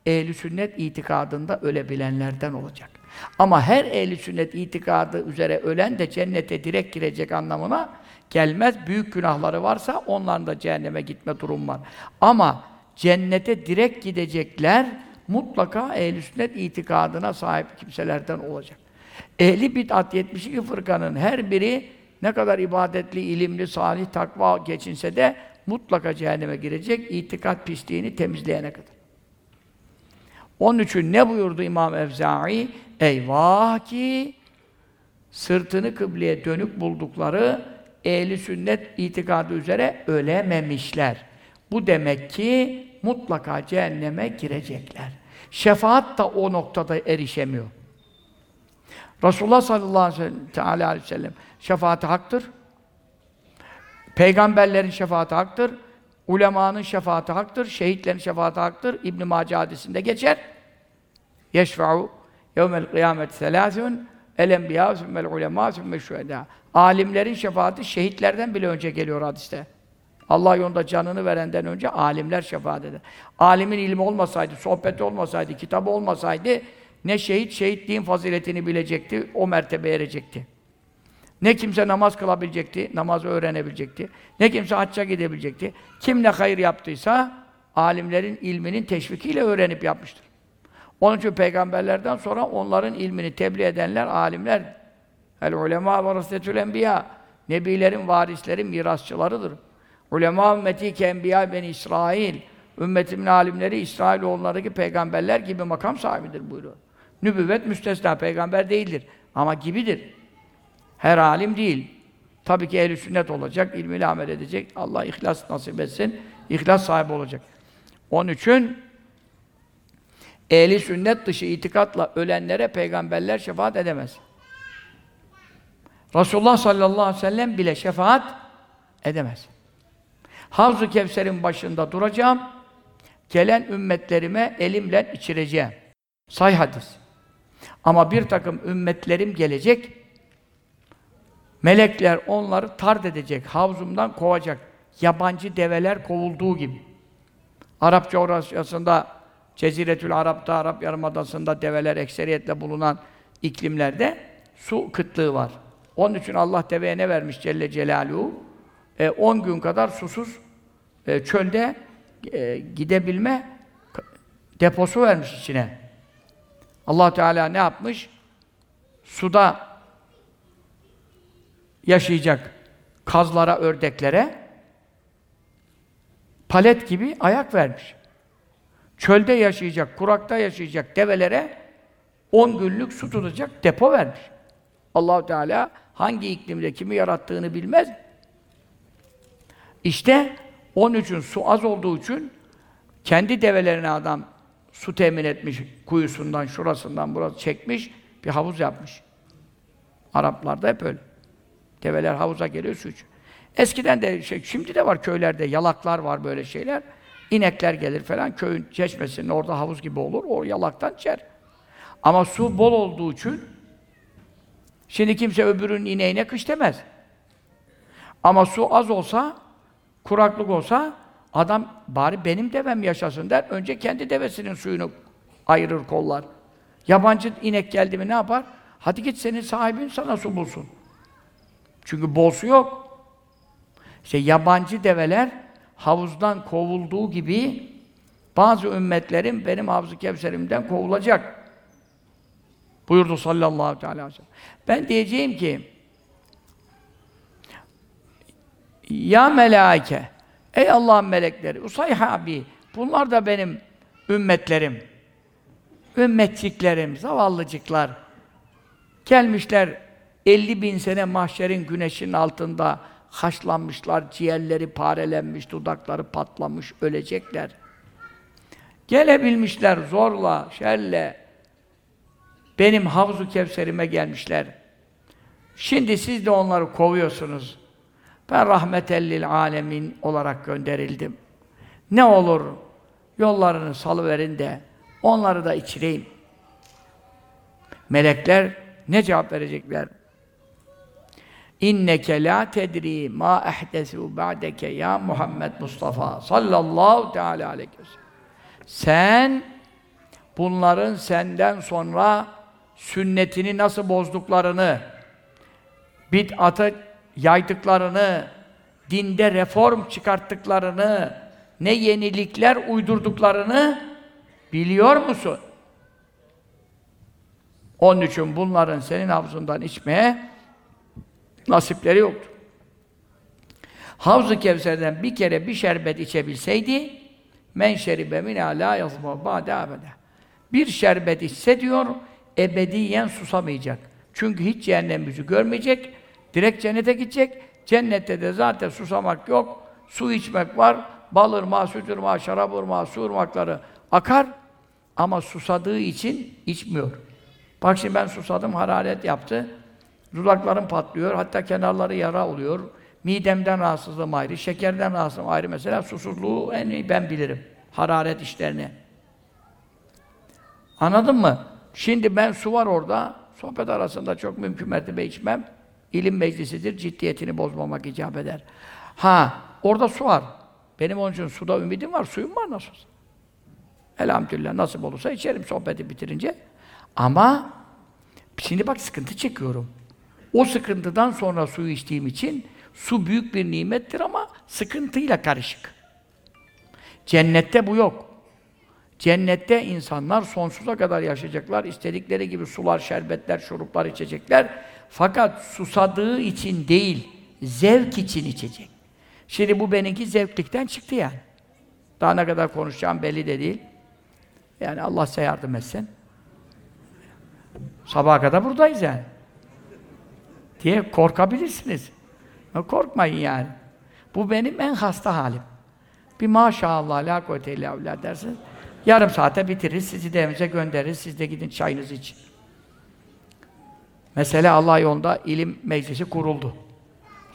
A: ehli sünnet itikadında ölebilenlerden olacak. Ama her ehli sünnet itikadı üzere ölen de cennete direkt girecek anlamına gelmez. Büyük günahları varsa onların da cehenneme gitme durum var. Ama cennete direkt gidecekler mutlaka ehl sünnet itikadına sahip kimselerden olacak. Ehli bid'at 72 fırkanın her biri ne kadar ibadetli, ilimli, salih, takva geçinse de mutlaka cehenneme girecek itikat pisliğini temizleyene kadar. Onun için ne buyurdu İmam Evzai? Eyvah ki sırtını kıbleye dönük buldukları ehli sünnet itikadı üzere ölememişler. Bu demek ki mutlaka cehenneme girecekler. Şefaat da o noktada erişemiyor. Resulullah sallallahu aleyhi ve sellem şefaati haktır. Peygamberlerin şefaati haktır. Ulemanın şefaati haktır. Şehitlerin şefaati haktır. İbn Mace hadisinde geçer. Yeşfa'u yevmel kıyamet selâsün el enbiya sümmel ulema sümmel şühedâ. Alimlerin şefaati şehitlerden bile önce geliyor hadiste. Allah yolunda canını verenden önce alimler şefaat eder. Alimin ilmi olmasaydı, sohbeti olmasaydı, kitabı olmasaydı ne şehit şehitliğin faziletini bilecekti, o mertebeye erecekti. Ne kimse namaz kılabilecekti, namazı öğrenebilecekti. Ne kimse hacca gidebilecekti. Kim ne hayır yaptıysa alimlerin ilminin teşvikiyle öğrenip yapmıştır. Onun için peygamberlerden sonra onların ilmini tebliğ edenler alimler. El ulema ve rasetül enbiya. Nebilerin varisleri, mirasçılarıdır. Ulema ümmeti ki enbiya ben İsrail. Ümmetimin alimleri İsrail oğullarındaki peygamberler gibi makam sahibidir buyuruyor. Nübüvvet müstesna peygamber değildir ama gibidir. Her alim değil. Tabii ki ehl sünnet olacak, ilmiyle amel edecek. Allah ihlas nasip etsin. İhlas sahibi olacak. Onun için ehli sünnet dışı itikatla ölenlere peygamberler şefaat edemez. Resulullah sallallahu aleyhi ve sellem bile şefaat edemez. Havzu Kevser'in başında duracağım. Gelen ümmetlerime elimle içireceğim. Say hadis. Ama bir takım ümmetlerim gelecek. Melekler onları tard edecek, havzumdan kovacak. Yabancı develer kovulduğu gibi. Arap coğrafyasında, Ceziretül Arap'ta, Arap Yarımadası'nda develer ekseriyetle bulunan iklimlerde su kıtlığı var. Onun için Allah deveye ne vermiş Celle Celaluhu? 10 e, gün kadar susuz e, çölde e, gidebilme deposu vermiş içine. Allah Teala ne yapmış? Suda yaşayacak kazlara, ördeklere palet gibi ayak vermiş. Çölde yaşayacak, kurakta yaşayacak develere 10 günlük su tutacak depo vermiş. Allah Teala hangi iklimde kimi yarattığını bilmez. İşte onun için su az olduğu için kendi develerine adam su temin etmiş, kuyusundan, şurasından, burası çekmiş, bir havuz yapmış. Araplarda hep öyle. Develer havuza geliyor, su içiyor. Eskiden de, şey, şimdi de var köylerde, yalaklar var böyle şeyler. İnekler gelir falan, köyün çeşmesinin orada havuz gibi olur, o yalaktan içer. Ama su bol olduğu için, şimdi kimse öbürünün ineğine kış demez. Ama su az olsa, kuraklık olsa adam bari benim devem yaşasın der. Önce kendi devesinin suyunu ayırır kollar. Yabancı inek geldi mi ne yapar? Hadi git senin sahibin sana su bulsun. Çünkü bol su yok. İşte yabancı develer havuzdan kovulduğu gibi bazı ümmetlerin benim havzu kevserimden kovulacak. Buyurdu sallallahu aleyhi ve sellem. Ben diyeceğim ki Ya melaike Ey Allah'ın melekleri Usayhabi Bunlar da benim ümmetlerim. Ümmetçiklerim, zavallıcıklar. Gelmişler 50 bin sene mahşerin güneşin altında haşlanmışlar, ciğerleri parelenmiş, dudakları patlamış, ölecekler. Gelebilmişler zorla, şerle. Benim havzu kevserime gelmişler. Şimdi siz de onları kovuyorsunuz. Ben rahmetellil alemin olarak gönderildim. Ne olur yollarını salıverin de onları da içireyim. Melekler ne cevap verecekler? İnneke la tedri ma ehdesu ba'deke ya Muhammed Mustafa sallallahu teala aleyhi ve. Sen bunların senden sonra sünnetini nasıl bozduklarını, bid'atı yaydıklarını, dinde reform çıkarttıklarını, ne yenilikler uydurduklarını biliyor musun? Onun için bunların senin havzundan içmeye nasipleri yoktur. Havz-ı Kevser'den bir kere bir şerbet içebilseydi men şeribe min la yazma ba'de abede. Bir şerbet içse diyor ebediyen susamayacak. Çünkü hiç cehennem yüzü görmeyecek. Direkt cennete gidecek. Cennette de zaten susamak yok. Su içmek var. Bal ırmağı, süt ırmağı, şarap ırmağı, su ırmakları akar. Ama susadığı için içmiyor. Bak şimdi ben susadım, hararet yaptı. Dudaklarım patlıyor, hatta kenarları yara oluyor. Midemden rahatsızlığım ayrı, şekerden rahatsızlığım ayrı mesela. Susuzluğu en iyi ben bilirim. Hararet işlerini. Anladın mı? Şimdi ben su var orada, sohbet arasında çok mümkün mertebe içmem. İlim meclisidir, ciddiyetini bozmamak icap eder. Ha, orada su var. Benim onun için suda ümidim var, suyum var nasıl. Elhamdülillah nasip olursa içerim sohbeti bitirince. Ama şimdi bak sıkıntı çekiyorum. O sıkıntıdan sonra suyu içtiğim için su büyük bir nimettir ama sıkıntıyla karışık. Cennette bu yok. Cennette insanlar sonsuza kadar yaşayacaklar. İstedikleri gibi sular, şerbetler, şuruplar içecekler. Fakat susadığı için değil, zevk için içecek. Şimdi bu benimki zevklikten çıktı yani. Daha ne kadar konuşacağım belli de değil. Yani Allah size yardım etsin. Sabaha kadar buradayız yani. Diye korkabilirsiniz. Korkmayın yani. Bu benim en hasta halim. Bir maşallah la kuvvete illa dersiniz. Yarım saate bitiririz, sizi de evinize göndeririz, siz de gidin çayınızı için. Mesela Allah yolunda ilim meclisi kuruldu.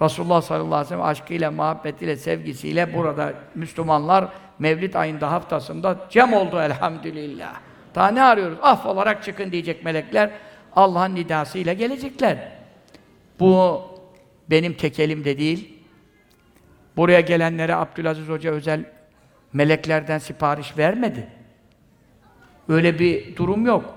A: Resulullah sallallahu aleyhi ve sellem aşkıyla, muhabbetiyle, sevgisiyle burada Müslümanlar Mevlid ayında haftasında cem oldu elhamdülillah. Daha ne arıyoruz? Af olarak çıkın diyecek melekler. Allah'ın nidasıyla gelecekler. Bu benim tek elimde değil. Buraya gelenlere Abdülaziz Hoca özel meleklerden sipariş vermedi. Öyle bir durum yok.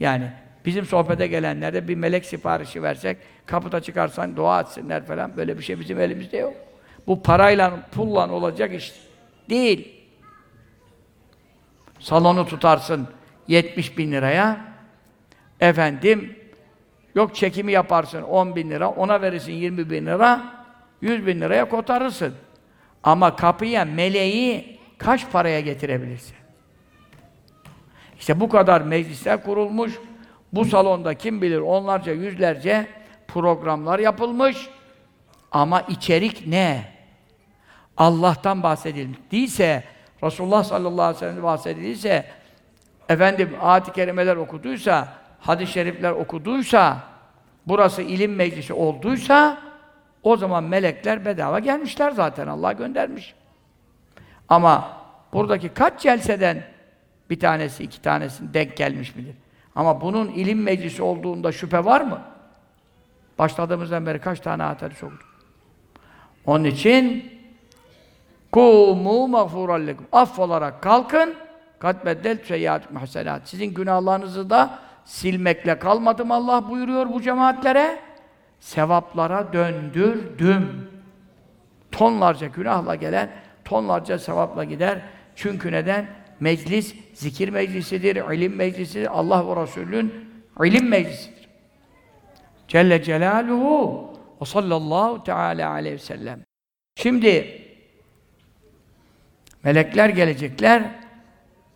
A: Yani bizim sohbete gelenlerde bir melek siparişi versek, kapıda çıkarsan dua etsinler falan, böyle bir şey bizim elimizde yok. Bu parayla, pulla olacak iş değil. Salonu tutarsın 70 bin liraya, efendim, yok çekimi yaparsın 10 bin lira, ona verirsin 20 bin lira, 100 bin liraya kotarırsın. Ama kapıya meleği kaç paraya getirebilirsin? İşte bu kadar meclisler kurulmuş, bu salonda kim bilir onlarca, yüzlerce programlar yapılmış. Ama içerik ne? Allah'tan bahsedilmiş. Değilse, Resulullah sallallahu aleyhi ve sellem bahsedildiyse, efendim ayet-i kerimeler okuduysa, hadis-i şerifler okuduysa, burası ilim meclisi olduysa, o zaman melekler bedava gelmişler zaten, Allah göndermiş. Ama buradaki kaç celseden bir tanesi, iki tanesi denk gelmiş midir? Ama bunun ilim meclisi olduğunda şüphe var mı? Başladığımızdan beri kaç tane hadis okuduk? Onun için kumu mağfuran lekum. Affolarak kalkın. Kat beddel seyyiatü hasenat. Sizin günahlarınızı da silmekle kalmadım Allah buyuruyor bu cemaatlere. Sevaplara döndürdüm. Tonlarca günahla gelen, tonlarca sevapla gider. Çünkü neden? Meclis, zikir meclisidir, ilim meclisidir. Allah ve Resulü'nün ilim meclisidir. Celle Celaluhu ve sallallahu teala aleyhi ve sellem. Şimdi melekler gelecekler,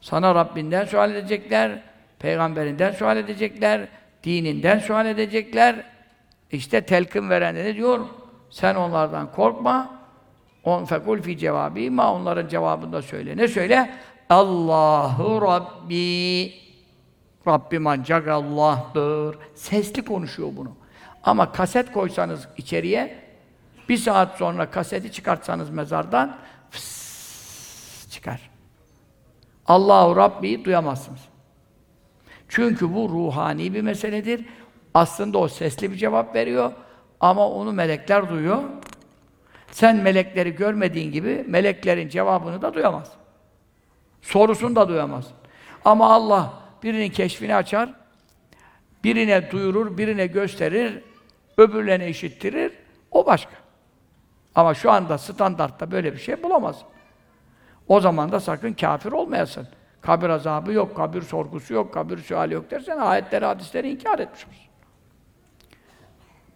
A: sana Rabbinden sual edecekler, peygamberinden sual edecekler, dininden sual edecekler. İşte telkin veren ne diyor? Sen onlardan korkma. On fekul fi cevabı ma onların cevabında söyle. Ne söyle? Allahu Rabbi. Rabbim ancak Allah'tır. Sesli konuşuyor bunu. Ama kaset koysanız içeriye, bir saat sonra kaseti çıkartsanız mezardan, fıs çıkar. Allahu Rabbi'yi duyamazsınız. Çünkü bu ruhani bir meseledir. Aslında o sesli bir cevap veriyor ama onu melekler duyuyor. Sen melekleri görmediğin gibi meleklerin cevabını da duyamaz. Sorusunu da duyamaz. Ama Allah birinin keşfini açar, birine duyurur, birine gösterir, öbürlerine işittirir, o başka. Ama şu anda standartta böyle bir şey bulamaz. O zaman da sakın kafir olmayasın. Kabir azabı yok, kabir sorgusu yok, kabir suali yok dersen ayetleri, hadisleri inkar etmiş olursun.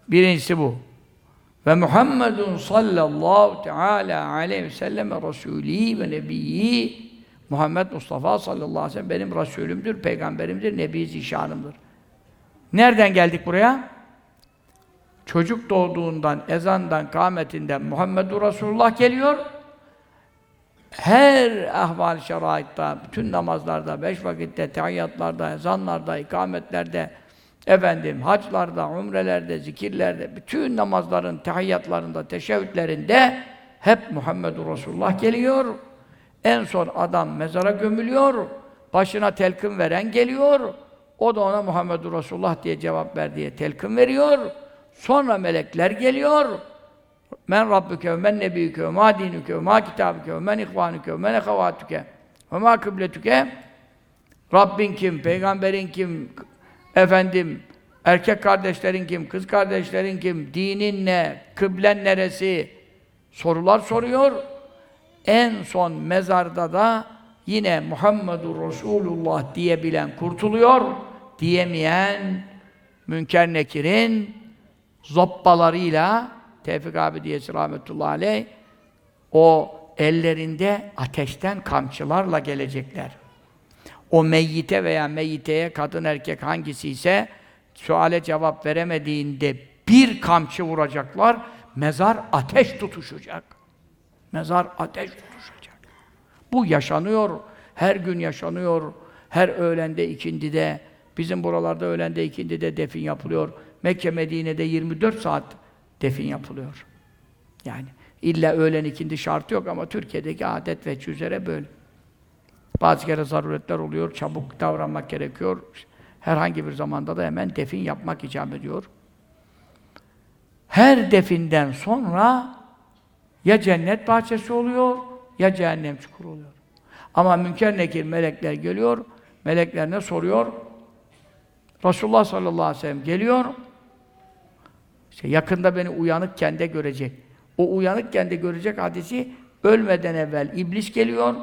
A: Birincisi bu. Ve Muhammedun sallallahu teala aleyhi ve sellem Resulî ve Nebiyyi Muhammed Mustafa sallallahu aleyhi ve sellem benim Resulümdür, Peygamberimdir, Nebi Zişanımdır. Nereden geldik buraya? Çocuk doğduğundan, ezandan, kâmetinden Muhammedur Resulullah geliyor. Her ahval şeraitta, bütün namazlarda, beş vakitte, tehiyyatlarda, ezanlarda, ikametlerde, efendim haclarda, umrelerde, zikirlerde, bütün namazların tehiyyatlarında, teşebbütlerinde hep Muhammedur Resulullah geliyor. En son adam mezara gömülüyor. Başına telkin veren geliyor. O da ona Muhammedur Resulullah diye cevap ver diye telkin veriyor. Sonra melekler geliyor. Men rabbuke ve men nebiyüke ve ma dinüke ve ma kitabüke ve men ihvanüke ve men ehavatüke ve ma kıbletüke Rabbin kim, peygamberin kim, efendim erkek kardeşlerin kim, kız kardeşlerin kim, dinin ne, kıblen neresi sorular soruyor. En son mezarda da yine Muhammedur Resulullah diyebilen kurtuluyor, diyemeyen Münker Nekir'in zoppalarıyla Tevfik abi diyesi rahmetullahi aleyh o ellerinde ateşten kamçılarla gelecekler. O meyyite veya meyyiteye kadın erkek hangisi ise suale cevap veremediğinde bir kamçı vuracaklar, mezar ateş tutuşacak. Mezar ateş tutuşacak. Bu yaşanıyor, her gün yaşanıyor, her öğlende, ikindide, bizim buralarda öğlende, ikindide defin yapılıyor. Mekke, Medine'de 24 saat defin yapılıyor. Yani illa öğlen ikindi şartı yok ama Türkiye'deki adet ve üzere böyle. Bazı kere zaruretler oluyor, çabuk davranmak gerekiyor. Herhangi bir zamanda da hemen defin yapmak icap ediyor. Her definden sonra ya cennet bahçesi oluyor, ya cehennem çukuru oluyor. Ama münker nekir melekler geliyor, melekler ne soruyor? Resulullah sallallahu aleyhi ve sellem geliyor, işte yakında beni uyanıkken de görecek. O uyanıkken de görecek hadisi ölmeden evvel iblis geliyor,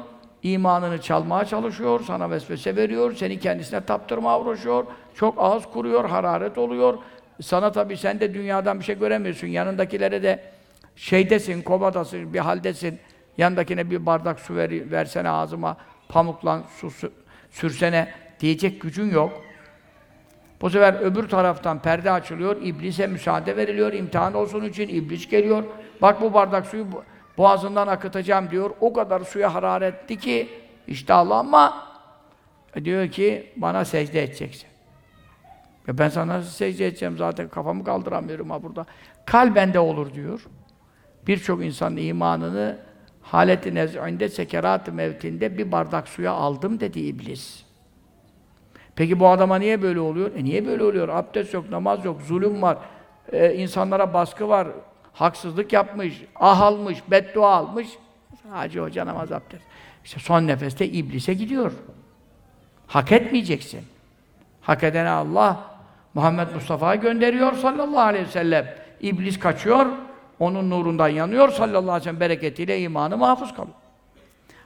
A: imanını çalmaya çalışıyor, sana vesvese veriyor, seni kendisine taptırmaya uğraşıyor, çok ağız kuruyor, hararet oluyor. Sana tabii sen de dünyadan bir şey göremiyorsun. Yanındakilere de şeydesin, komadasın, bir haldesin. Yanındakine bir bardak su ver, versene ağzıma, pamukla su, sürsene diyecek gücün yok. Bu sefer öbür taraftan perde açılıyor, iblise müsaade veriliyor, imtihan olsun için iblis geliyor. Bak bu bardak suyu boğazından akıtacağım diyor. O kadar suya hararetli ki iştahlanma. E diyor ki bana secde edeceksin. Ya ben sana nasıl secde edeceğim zaten kafamı kaldıramıyorum ha burada. Kalbende olur diyor. Birçok insanın imanını haleti nez'inde sekerat mevtinde bir bardak suya aldım dedi iblis. Peki bu adama niye böyle oluyor? E niye böyle oluyor? Abdest yok, namaz yok, zulüm var, e, insanlara baskı var, haksızlık yapmış, ah almış, beddua almış. Hacı hoca namaz abdest. İşte son nefeste iblise gidiyor. Hak etmeyeceksin. Hak edene Allah Muhammed Mustafa'yı gönderiyor sallallahu aleyhi ve sellem. İblis kaçıyor, onun nurundan yanıyor sallallahu aleyhi ve sellem bereketiyle imanı mahfuz kalıyor.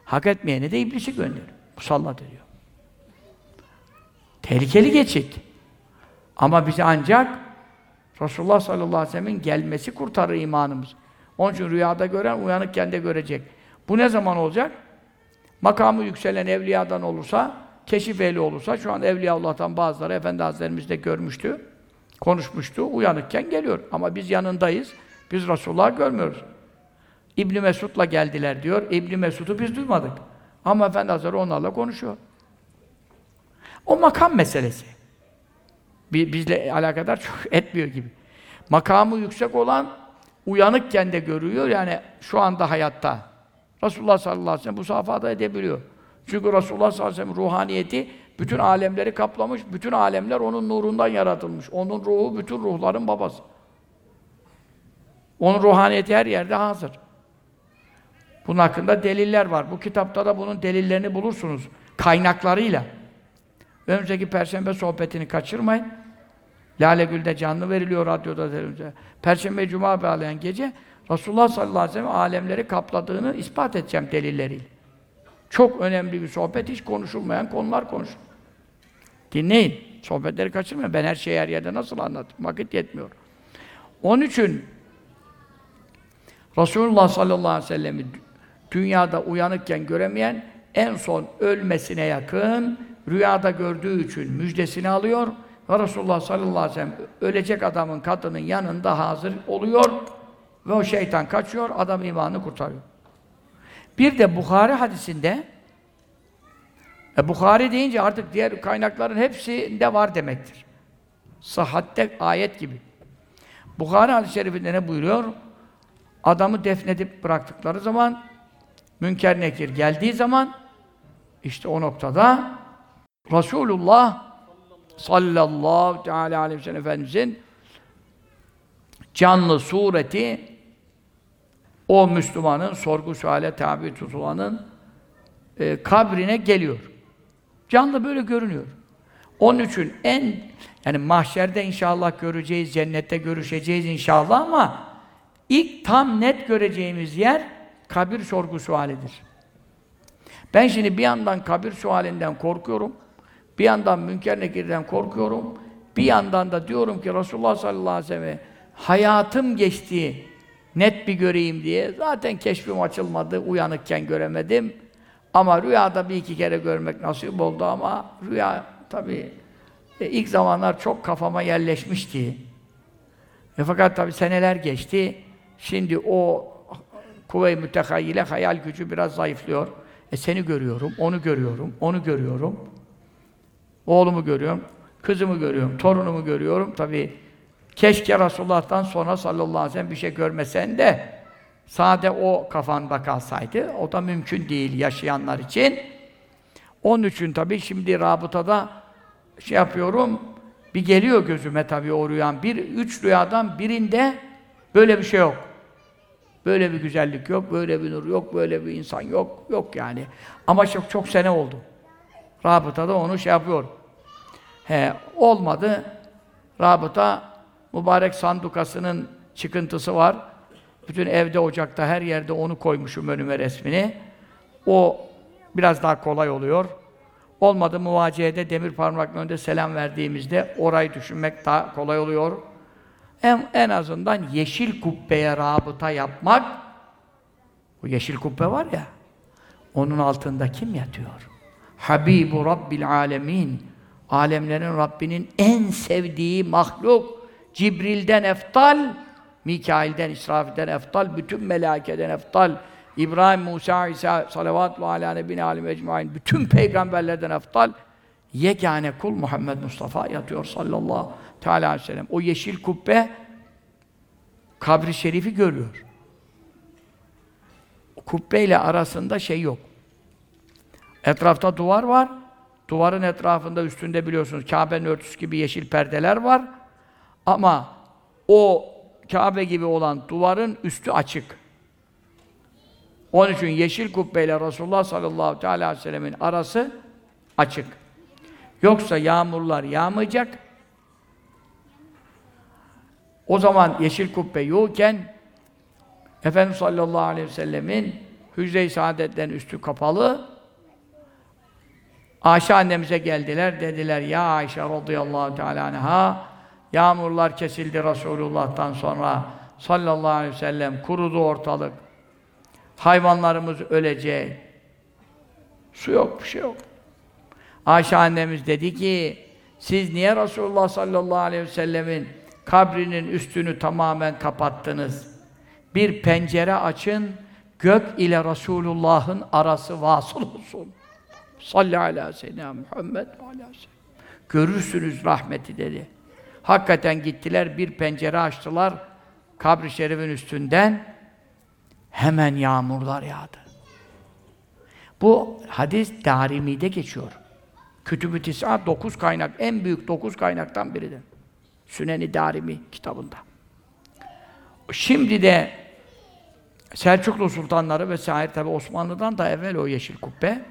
A: Hak etmeyene de iblisi gönderiyor. Musallat ediyor. Tehlikeli geçit. Ama bizi ancak Resulullah sallallahu aleyhi ve sellem'in gelmesi kurtarır imanımız. Onun için rüyada gören uyanıkken de görecek. Bu ne zaman olacak? Makamı yükselen evliyadan olursa, keşif ehli olursa, şu an Evliyaullah'tan bazıları Efendi Hazretlerimiz de görmüştü, konuşmuştu, uyanıkken geliyor. Ama biz yanındayız, biz Resulullah'ı görmüyoruz. İbn Mesud'la geldiler diyor, İbn Mesud'u biz duymadık. Ama Efendi Hazretleri onlarla konuşuyor. O makam meselesi. Bizle alakadar çok etmiyor gibi. Makamı yüksek olan uyanıkken de görüyor yani şu anda hayatta. Resulullah sallallahu aleyhi ve sellem bu safhada edebiliyor. Çünkü Resulullah sallallahu aleyhi ve sellem ruhaniyeti Bütün alemleri kaplamış, bütün alemler onun nurundan yaratılmış. Onun ruhu bütün ruhların babası. Onun ruhaniyeti her yerde hazır. Bunun hakkında deliller var. Bu kitapta da bunun delillerini bulursunuz. Kaynaklarıyla. Önümüzdeki Perşembe sohbetini kaçırmayın. Lale Gül'de canlı veriliyor radyoda televizyonda. Perşembe Cuma bağlayan gece Resulullah sallallahu aleyhi ve sellem alemleri kapladığını ispat edeceğim delilleriyle. Çok önemli bir sohbet, hiç konuşulmayan konular konuşulur. Dinleyin. Sohbetleri kaçırmayın. Ben her şeyi her yerde nasıl anlatayım? Vakit yetmiyor. Onun için Resulullah sallallahu aleyhi ve sellem'i dünyada uyanıkken göremeyen en son ölmesine yakın rüyada gördüğü için müjdesini alıyor ve Resulullah sallallahu aleyhi ve sellem ölecek adamın kadının yanında hazır oluyor ve o şeytan kaçıyor, adam imanını kurtarıyor. Bir de Bukhari hadisinde e, Bukhari deyince artık diğer kaynakların hepsinde var demektir. Sahatte ayet gibi. Bukhari hadis-i şerifinde ne buyuruyor? Adamı defnedip bıraktıkları zaman Münker Nekir geldiği zaman işte o noktada Resulullah sallallahu teala aleyhi ve sellem Efendimizin canlı sureti o Müslümanın sorgu suale tabi tutulanın e, kabrine geliyor. Canlı böyle görünüyor. Onun için en yani mahşerde inşallah göreceğiz, cennette görüşeceğiz inşallah ama ilk tam net göreceğimiz yer kabir sorgu sualidir. Ben şimdi bir yandan kabir sualinden korkuyorum, bir yandan münker nekirden korkuyorum, bir yandan da diyorum ki Resulullah sallallahu aleyhi ve sellem hayatım geçti, net bir göreyim diye. Zaten keşfim açılmadı, uyanıkken göremedim. Ama rüyada bir iki kere görmek nasip oldu ama rüya tabii e, ilk zamanlar çok kafama yerleşmişti. E fakat tabii seneler geçti. Şimdi o kuvve-i mütehayyile hayal gücü biraz zayıflıyor. E seni görüyorum, onu görüyorum, onu görüyorum. Oğlumu görüyorum, kızımı görüyorum, torunumu görüyorum. Tabii keşke Resulullah'tan sonra sallallahu aleyhi ve sellem bir şey görmesen de sade o kafanda kalsaydı. O da mümkün değil yaşayanlar için. Onun için tabii şimdi rabıtada şey yapıyorum, bir geliyor gözüme tabii o rüyan. Bir, üç rüyadan birinde böyle bir şey yok. Böyle bir güzellik yok, böyle bir nur yok, böyle bir insan yok, yok yani. Ama çok çok sene oldu. Rabıtada onu şey yapıyor. He, olmadı. Rabıta mübarek sandukasının çıkıntısı var. Bütün evde, ocakta, her yerde onu koymuşum önüme resmini. O biraz daha kolay oluyor. Olmadı muvaciyede demir parmakla önünde selam verdiğimizde orayı düşünmek daha kolay oluyor. En, en azından yeşil kubbeye rabıta yapmak, o yeşil kubbe var ya, onun altında kim yatıyor? Habibu Rabbil Alemin, alemlerin Rabbinin en sevdiği mahluk, Cibril'den eftal, Mikail'den, İsrafil'den eftal, bütün melekeden eftal, İbrahim, Musa, İsa, salavat ve ala nebine alim ecmain, bütün peygamberlerden eftal, yegane kul Muhammed Mustafa yatıyor sallallahu teala aleyhi ve sellem. O yeşil kubbe kabri şerifi görüyor. O kubbeyle arasında şey yok. Etrafta duvar var. Duvarın etrafında üstünde biliyorsunuz Kabe'nin örtüsü gibi yeşil perdeler var. Ama o Kabe gibi olan duvarın üstü açık. Onun için yeşil kubbeyle Resulullah sallallahu aleyhi ve sellemin arası açık. Yoksa yağmurlar yağmayacak. O zaman yeşil kubbe yokken Efendimiz sallallahu aleyhi ve sellemin hücre-i saadetten üstü kapalı. Ayşe annemize geldiler, dediler ya Ayşe radıyallahu teala anha yağmurlar kesildi Resulullah'tan sonra sallallahu aleyhi ve sellem kurudu ortalık. Hayvanlarımız ölecek. Su yok, bir şey yok. Ayşe annemiz dedi ki siz niye Resulullah sallallahu aleyhi ve sellemin kabrinin üstünü tamamen kapattınız? Bir pencere açın, gök ile Resulullah'ın arası vasıl olsun. Salli ala seyyidina Muhammed ve Görürsünüz rahmeti dedi. Hakikaten gittiler, bir pencere açtılar, kabri şerifin üstünden hemen yağmurlar yağdı. Bu hadis Darimi'de geçiyor. Kütüb-ü Tis'a dokuz kaynak, en büyük dokuz kaynaktan biridir. Sünen-i Darimi kitabında. Şimdi de Selçuklu sultanları vesaire tabi Osmanlı'dan da evvel o yeşil kubbe.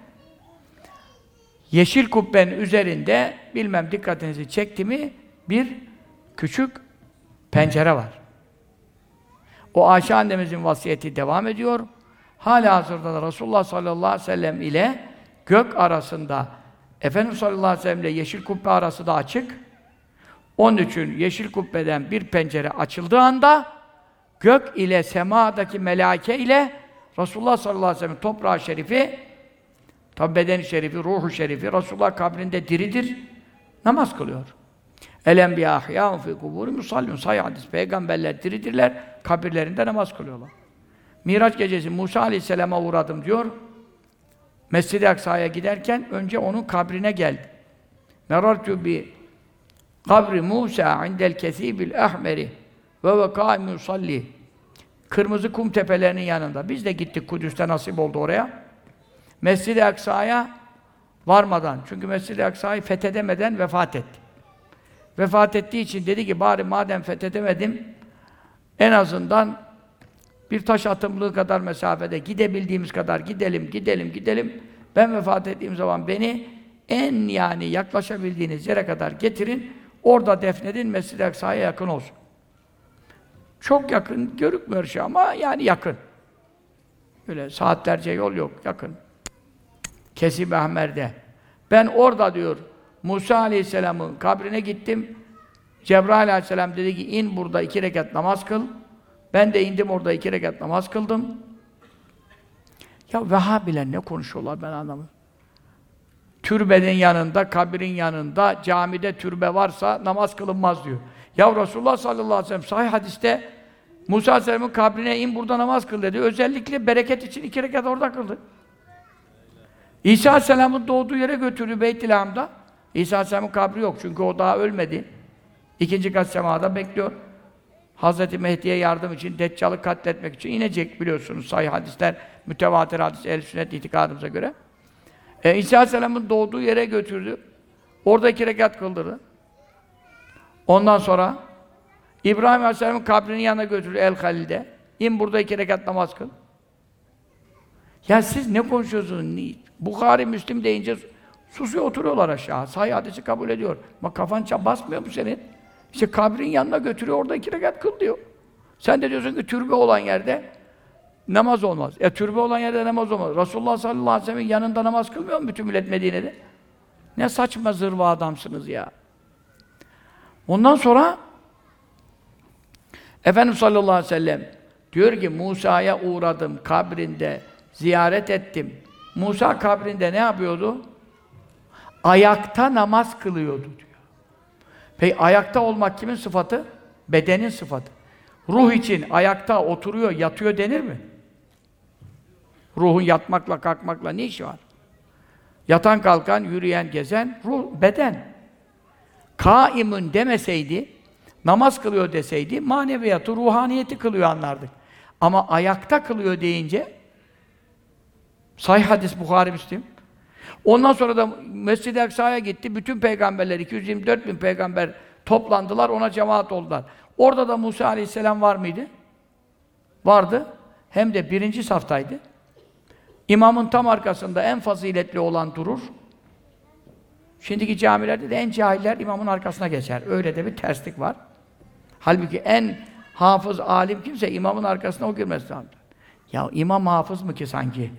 A: Yeşil kubbenin üzerinde bilmem dikkatinizi çekti mi bir küçük pencere var. O Ayşe annemizin vasiyeti devam ediyor. Hala hazırda da Resulullah sallallahu aleyhi ve sellem ile gök arasında Efendimiz sallallahu aleyhi ve sellem ile yeşil kubbe arası da açık. Onun için yeşil kubbeden bir pencere açıldığı anda gök ile semadaki melaike ile Resulullah sallallahu aleyhi ve sellem toprağı şerifi tabi bedeni şerifi, ruhu şerifi Resulullah kabrinde diridir. Namaz kılıyor. El enbiya ahyâun fî kubûri musallûn. Hadis. Peygamberler diridirler, kabirlerinde namaz kılıyorlar. Miraç gecesi Musa aleyhisselama uğradım diyor. Mescid-i Aksa'ya giderken önce onun kabrine geldi. Merartu bi kabri Musa indel kesîbil ahmeri ve ve kâim yusalli. Kırmızı kum tepelerinin yanında. Biz de gittik Kudüs'te nasip oldu oraya. Mescid-i Aksa'ya varmadan, çünkü Mescid-i Aksa'yı fethedemeden vefat etti. Vefat ettiği için dedi ki bari madem fethedemedim en azından bir taş atımlığı kadar mesafede gidebildiğimiz kadar gidelim, gidelim, gidelim. Ben vefat ettiğim zaman beni en yani yaklaşabildiğiniz yere kadar getirin. Orada defnedin, Mescid-i Aksa'ya yakın olsun. Çok yakın, görükmüyor şey ama yani yakın. Öyle saatlerce yol yok, yakın. Kesib Ahmer'de. Ben orada diyor, Musa Aleyhisselam'ın kabrine gittim. Cebrail Aleyhisselam dedi ki, in burada iki rekat namaz kıl. Ben de indim orada iki rekat namaz kıldım. Ya Vehhabiler ne konuşuyorlar ben anlamadım. Türbenin yanında, kabrin yanında, camide türbe varsa namaz kılınmaz diyor. Ya Resulullah sallallahu aleyhi ve sellem sahih hadiste Musa aleyhisselamın kabrine in burada namaz kıl dedi. Özellikle bereket için iki rekat orada kıldı. İsa aleyhisselamın doğduğu yere götürdü Beyt-i Lahm'da. İsa aleyhisselamın kabri yok çünkü o daha ölmedi. İkinci kat semada bekliyor. Hazreti Mehdi'ye yardım için, Deccal'ı katletmek için inecek biliyorsunuz. Sahih hadisler, mütevatir hadis, el sünnet itikadımıza göre. E, İsa Aleyhisselam'ın doğduğu yere götürdü. Orada iki rekat kıldırdı. Ondan sonra İbrahim Aleyhisselam'ın kabrinin yanına götürdü El Halil'de. İn burada iki rekat namaz kıl. Ya siz ne konuşuyorsunuz? Bukhari, Müslim deyince susuyor oturuyorlar aşağı. Sahih hadisi kabul ediyor. Bak kafan basmıyor mu senin? İşte kabrin yanına götürüyor, orada iki rekat kıl diyor. Sen de diyorsun ki türbe olan yerde namaz olmaz. E türbe olan yerde namaz olmaz. Resulullah sallallahu aleyhi ve sellem'in yanında namaz kılmıyor mu bütün millet Medine'de? Ne saçma zırva adamsınız ya. Ondan sonra Efendimiz sallallahu aleyhi ve sellem diyor ki Musa'ya uğradım kabrinde, ziyaret ettim. Musa kabrinde ne yapıyordu? Ayakta namaz kılıyordu diyor. Peki ayakta olmak kimin sıfatı? Bedenin sıfatı. Ruh için ayakta oturuyor, yatıyor denir mi? Ruhun yatmakla, kalkmakla ne işi var? Yatan, kalkan, yürüyen, gezen, ruh, beden. Kaimun demeseydi, namaz kılıyor deseydi, maneviyatı, ruhaniyeti kılıyor anlardık. Ama ayakta kılıyor deyince, sahih hadis Bukhari Müslim, Ondan sonra da Mescid-i Aksa'ya gitti. Bütün peygamberler, 224 bin peygamber toplandılar, ona cemaat oldular. Orada da Musa aleyhisselam var mıydı? Vardı. Hem de birinci saftaydı. İmamın tam arkasında en faziletli olan durur. Şimdiki camilerde de en cahiller imamın arkasına geçer. Öyle de bir terslik var. Halbuki en hafız, alim kimse imamın arkasına o girmez. Ya imam hafız mı ki sanki?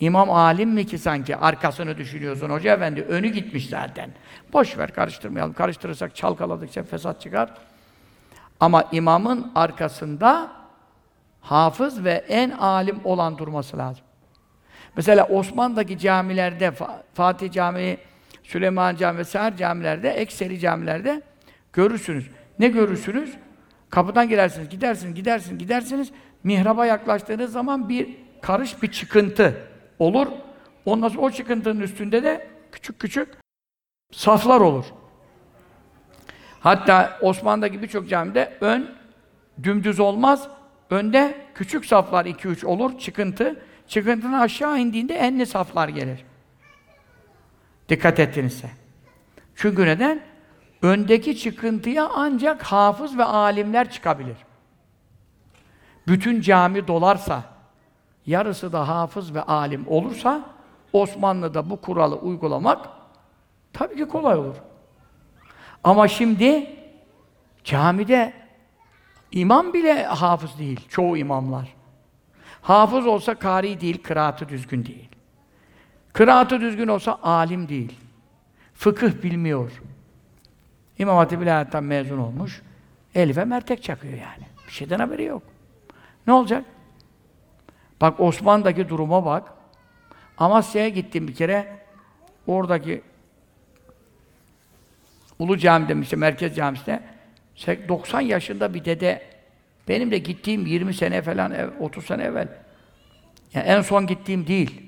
A: İmam alim mi ki sanki arkasını düşünüyorsun hoca efendi? Önü gitmiş zaten. Boş ver karıştırmayalım. Karıştırırsak çalkaladıkça fesat çıkar. Ama imamın arkasında hafız ve en alim olan durması lazım. Mesela Osmanlı'daki camilerde, Fatih Camii, Süleyman Camii vesaire camilerde, ekseri camilerde görürsünüz. Ne görürsünüz? Kapıdan girersiniz, gidersiniz, gidersiniz, gidersiniz. Mihraba yaklaştığınız zaman bir karış, bir çıkıntı olur. Ondan sonra o çıkıntının üstünde de küçük küçük saflar olur. Hatta Osmanlı'daki birçok camide ön dümdüz olmaz. Önde küçük saflar 2-3 olur, çıkıntı. Çıkıntının aşağı indiğinde enli saflar gelir. Dikkat ettinizse. Çünkü neden? Öndeki çıkıntıya ancak hafız ve alimler çıkabilir. Bütün cami dolarsa, yarısı da hafız ve alim olursa, Osmanlı'da bu kuralı uygulamak tabii ki kolay olur. Ama şimdi camide imam bile hafız değil, çoğu imamlar. Hafız olsa kari değil, kıraatı düzgün değil. Kıraatı düzgün olsa alim değil. Fıkıh bilmiyor. İmam Hatip mezun olmuş. Elif'e mertek çakıyor yani. Bir şeyden haberi yok. Ne olacak? Bak Osman'daki duruma bak. Amasya'ya gittim bir kere. Oradaki Ulu Cami'de işte Merkez Camisi'nde 90 yaşında bir dede benim de gittiğim 20 sene falan 30 sene evvel. Yani en son gittiğim değil.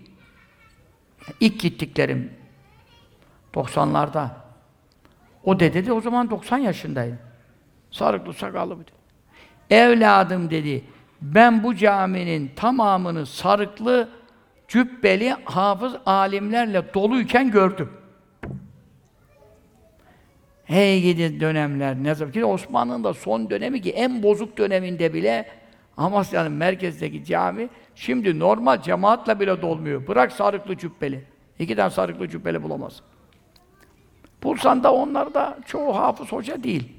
A: İlk gittiklerim 90'larda. O dede de o zaman 90 yaşındaydı. Sarıklı sakallı bir dede. Evladım dedi, ben bu caminin tamamını sarıklı, cübbeli, hafız alimlerle doluyken gördüm. Hey gidi dönemler, ne zaman ki Osmanlı'nın da son dönemi ki en bozuk döneminde bile Amasya'nın merkezdeki cami şimdi normal cemaatla bile dolmuyor. Bırak sarıklı cübbeli. İki tane sarıklı cübbeli bulamazsın. Bulsan da onlar da çoğu hafız hoca değil.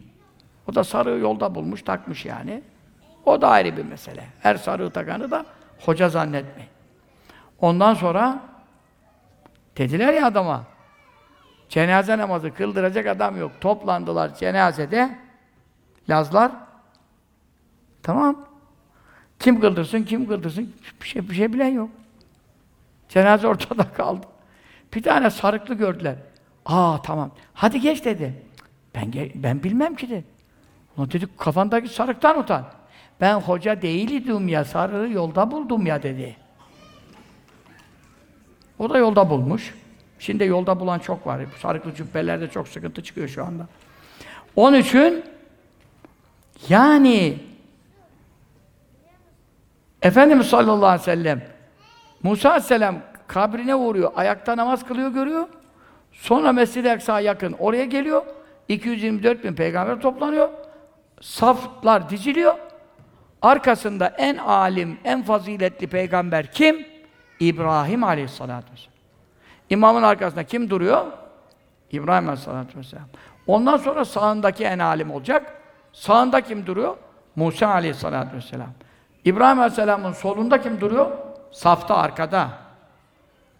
A: O da sarığı yolda bulmuş, takmış yani. O da ayrı bir mesele. Her sarığı takanı da hoca zannetmeyin. Ondan sonra dediler ya adama, cenaze namazı kıldıracak adam yok. Toplandılar cenazede, Lazlar. Tamam. Kim kıldırsın, kim kıldırsın? Bir şey, bir şey bilen yok. Cenaze ortada kaldı. Bir tane sarıklı gördüler. Aa tamam. Hadi geç dedi. Ben ben bilmem ki dedi. Ulan dedi kafandaki sarıktan utan. Ben hoca değildim ya, sarığı yolda buldum ya dedi. O da yolda bulmuş. Şimdi yolda bulan çok var. Sarıklı cübbelerde çok sıkıntı çıkıyor şu anda. Onun için yani Efendimiz sallallahu aleyhi ve sellem Musa aleyhisselam kabrine uğruyor, ayakta namaz kılıyor görüyor. Sonra Mescid-i Aksa'ya yakın oraya geliyor. 224 bin peygamber toplanıyor. Saflar diziliyor. Arkasında en alim, en faziletli peygamber kim? İbrahim aleyhissalatü vesselam. İmamın arkasında kim duruyor? İbrahim aleyhissalatü vesselam. Ondan sonra sağındaki en alim olacak. Sağında kim duruyor? Musa aleyhissalatü vesselam. İbrahim aleyhisselamın solunda kim duruyor? Safta arkada.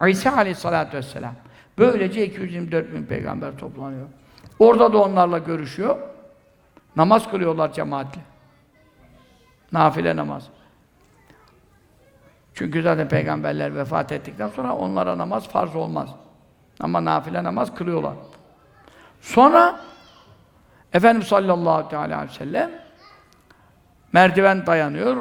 A: İsa aleyhissalatü vesselam. Böylece 224 bin peygamber toplanıyor. Orada da onlarla görüşüyor. Namaz kılıyorlar cemaatle. Nafile namaz. Çünkü zaten peygamberler vefat ettikten sonra onlara namaz farz olmaz. Ama nafile namaz kılıyorlar. Sonra Efendimiz sallallahu aleyhi ve sellem merdiven dayanıyor.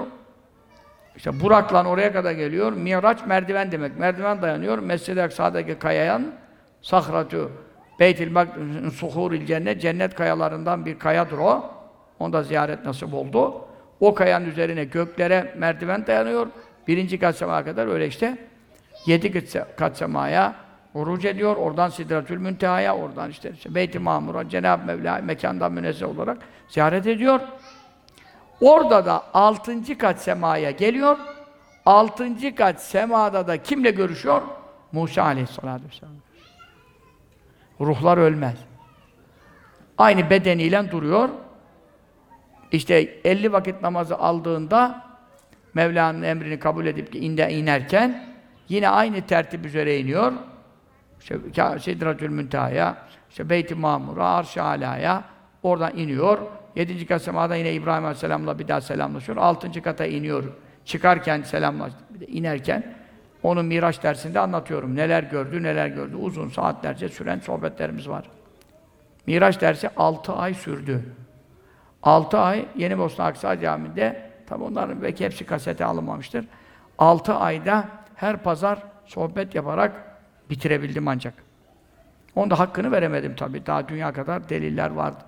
A: İşte Burak'la oraya kadar geliyor. Miraç merdiven demek. Merdiven dayanıyor. Mescid-i Aksa'daki kayayan Sahratü Beytil Makdis'in suhuril cennet cennet kayalarından bir kayadır o. Onda ziyaret nasip oldu. O kayanın üzerine göklere merdiven dayanıyor. Birinci kat semaya kadar öyle işte yedi kat semaya oruç ediyor. Oradan Sidretül Münteha'ya, oradan işte, işte Beyt-i Mamur'a, Cenab-ı Mevla mekandan münezzeh olarak ziyaret ediyor. Orada da altıncı kat semaya geliyor. Altıncı kat semada da kimle görüşüyor? Musa aleyhissalatü vesselam. Ruhlar ölmez. Aynı bedeniyle duruyor. İşte 50 vakit namazı aldığında Mevla'nın emrini kabul edip inde inerken yine aynı tertip üzere iniyor. İşte Sidratül Münteha'ya, işte Beyt-i Mamur'a, Arş-ı Ala'ya oradan iniyor. Yedinci kat semada yine İbrahim Aleyhisselam'la bir daha selamlaşıyor. Altıncı kata iniyor. Çıkarken selamlaş, inerken onun Miraç dersinde anlatıyorum. Neler gördü, neler gördü. Uzun saatlerce süren sohbetlerimiz var. Miraç dersi altı ay sürdü. Altı ay Yeni Bosna Aksa Camii'nde, tabi onların belki hepsi kasete alınmamıştır. Altı ayda her pazar sohbet yaparak bitirebildim ancak. Onda hakkını veremedim tabi. Daha dünya kadar deliller vardı.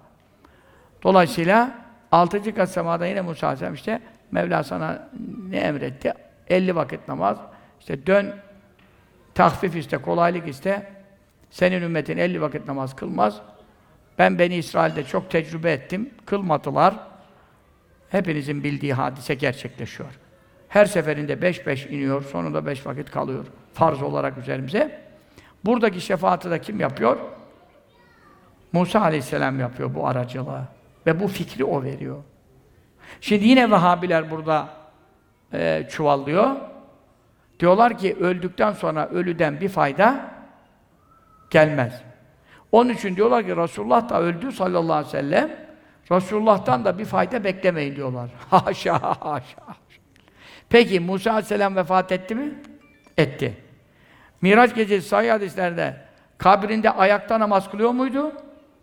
A: Dolayısıyla altıncı kat semada yine Musa Aleyhisselam işte Mevla sana ne emretti? 50 vakit namaz, işte dön, tahfif iste, kolaylık iste. Senin ümmetin 50 vakit namaz kılmaz. Ben Beni İsrail'de çok tecrübe ettim. Kılmadılar. Hepinizin bildiği hadise gerçekleşiyor. Her seferinde beş beş iniyor, sonunda beş vakit kalıyor. Farz olarak üzerimize. Buradaki şefaati de kim yapıyor? Musa aleyhisselam yapıyor bu aracılığı. Ve bu fikri o veriyor. Şimdi yine Vehhabiler burada e, çuvallıyor. Diyorlar ki öldükten sonra ölüden bir fayda gelmez. Onun için diyorlar ki Resulullah da öldü sallallahu aleyhi ve sellem. Resulullah'tan da bir fayda beklemeyin diyorlar. Haşa haşa. Peki Musa aleyhisselam vefat etti mi? Etti. Miraç gecesi sahih hadislerde kabrinde ayakta namaz kılıyor muydu?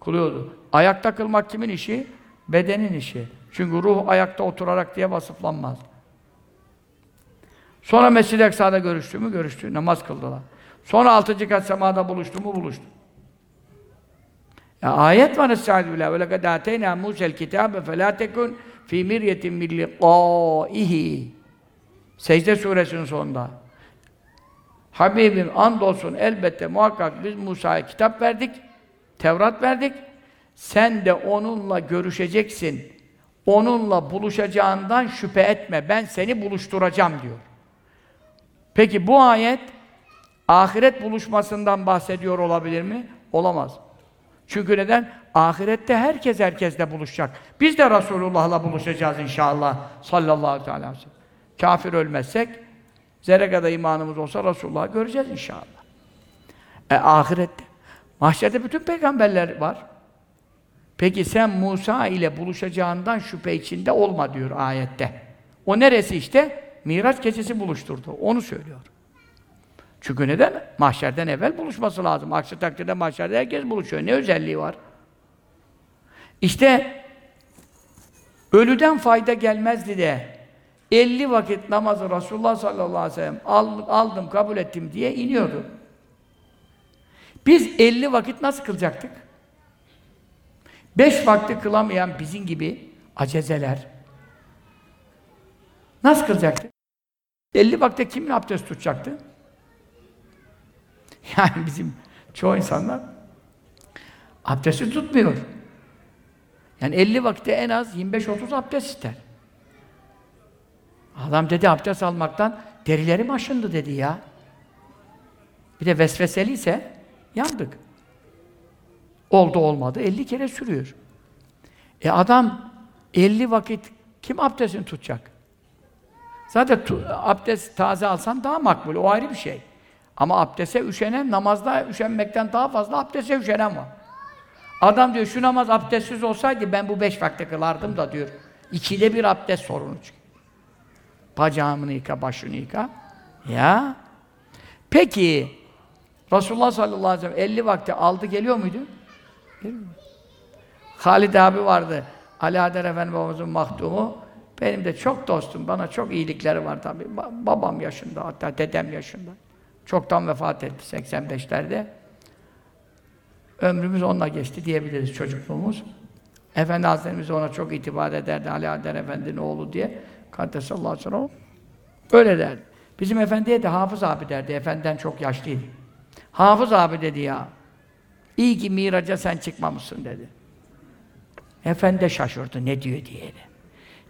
A: Kılıyordu. Ayakta kılmak kimin işi? Bedenin işi. Çünkü ruh ayakta oturarak diye vasıflanmaz. Sonra Mescid-i Eksa'da görüştü mü? Görüştü. Namaz kıldılar. Sonra altıncı kat semada buluştu mu? Buluştu. Ya ayet var Estaizu billah. Ve lekad ateyna Musa'l kitabe fe la tekun fi miryetin min liqaihi. Secde suresinin sonunda. Habibim andolsun elbette muhakkak biz Musa'ya kitap verdik. Tevrat verdik. Sen de onunla görüşeceksin. Onunla buluşacağından şüphe etme. Ben seni buluşturacağım diyor. Peki bu ayet ahiret buluşmasından bahsediyor olabilir mi? Olamaz. Çünkü neden? Ahirette herkes herkesle buluşacak. Biz de Resulullah'la buluşacağız inşallah sallallahu aleyhi ve sellem. Kafir ölmezsek, zerre kadar imanımız olsa Resulullah'ı göreceğiz inşallah. E ahirette. Mahşerde bütün peygamberler var. Peki sen Musa ile buluşacağından şüphe içinde olma diyor ayette. O neresi işte? Miraç gecesi buluşturdu. Onu söylüyor. Çünkü neden? Mahşerden evvel buluşması lazım. Aksi takdirde mahşerde herkes buluşuyor. Ne özelliği var? İşte ölüden fayda gelmezdi de 50 vakit namazı Resulullah sallallahu aleyhi ve sellem aldım, kabul ettim diye iniyordu. Biz 50 vakit nasıl kılacaktık? 5 vakti kılamayan bizim gibi acezeler nasıl kılacaktık? 50 vakte kimin abdest tutacaktı? Yani bizim çoğu insanlar abdesti tutmuyor. Yani 50 vakitte en az 25-30 abdest ister. Adam dedi abdest almaktan derilerim aşındı dedi ya. Bir de vesveseliyse yandık. Oldu olmadı 50 kere sürüyor. E adam 50 vakit kim abdestini tutacak? Zaten tu, abdest taze alsan daha makbul, o ayrı bir şey. Ama abdeste üşenen, namazda üşenmekten daha fazla abdeste üşenen var. Adam diyor, şu namaz abdestsiz olsaydı ben bu beş vakte kılardım da diyor. İkide bir abdest sorunu çıkıyor. Bacağımını yıka, başını yıka. Ya. Peki, Resulullah sallallahu aleyhi ve sellem 50 vakti aldı geliyor muydu? Geliyor. Halid abi vardı. Ali Adem Efendi babamızın mahdumu. Benim de çok dostum, bana çok iyilikleri var tabii. Babam yaşında, hatta dedem yaşında. Çoktan vefat etti 85'lerde. Ömrümüz onunla geçti diyebiliriz çocukluğumuz. Efendi Hazretlerimiz ona çok itibar ederdi. Ali Adem Efendi'nin oğlu diye. Kaddesallahu aleyhi ve. Öyle derdi. Bizim efendiye de Hafız abi derdi. Efendiden çok yaşlıydı. Hafız abi dedi ya. İyi ki miraca sen çıkmamışsın dedi. Efendi şaşırdı ne diyor diye. De.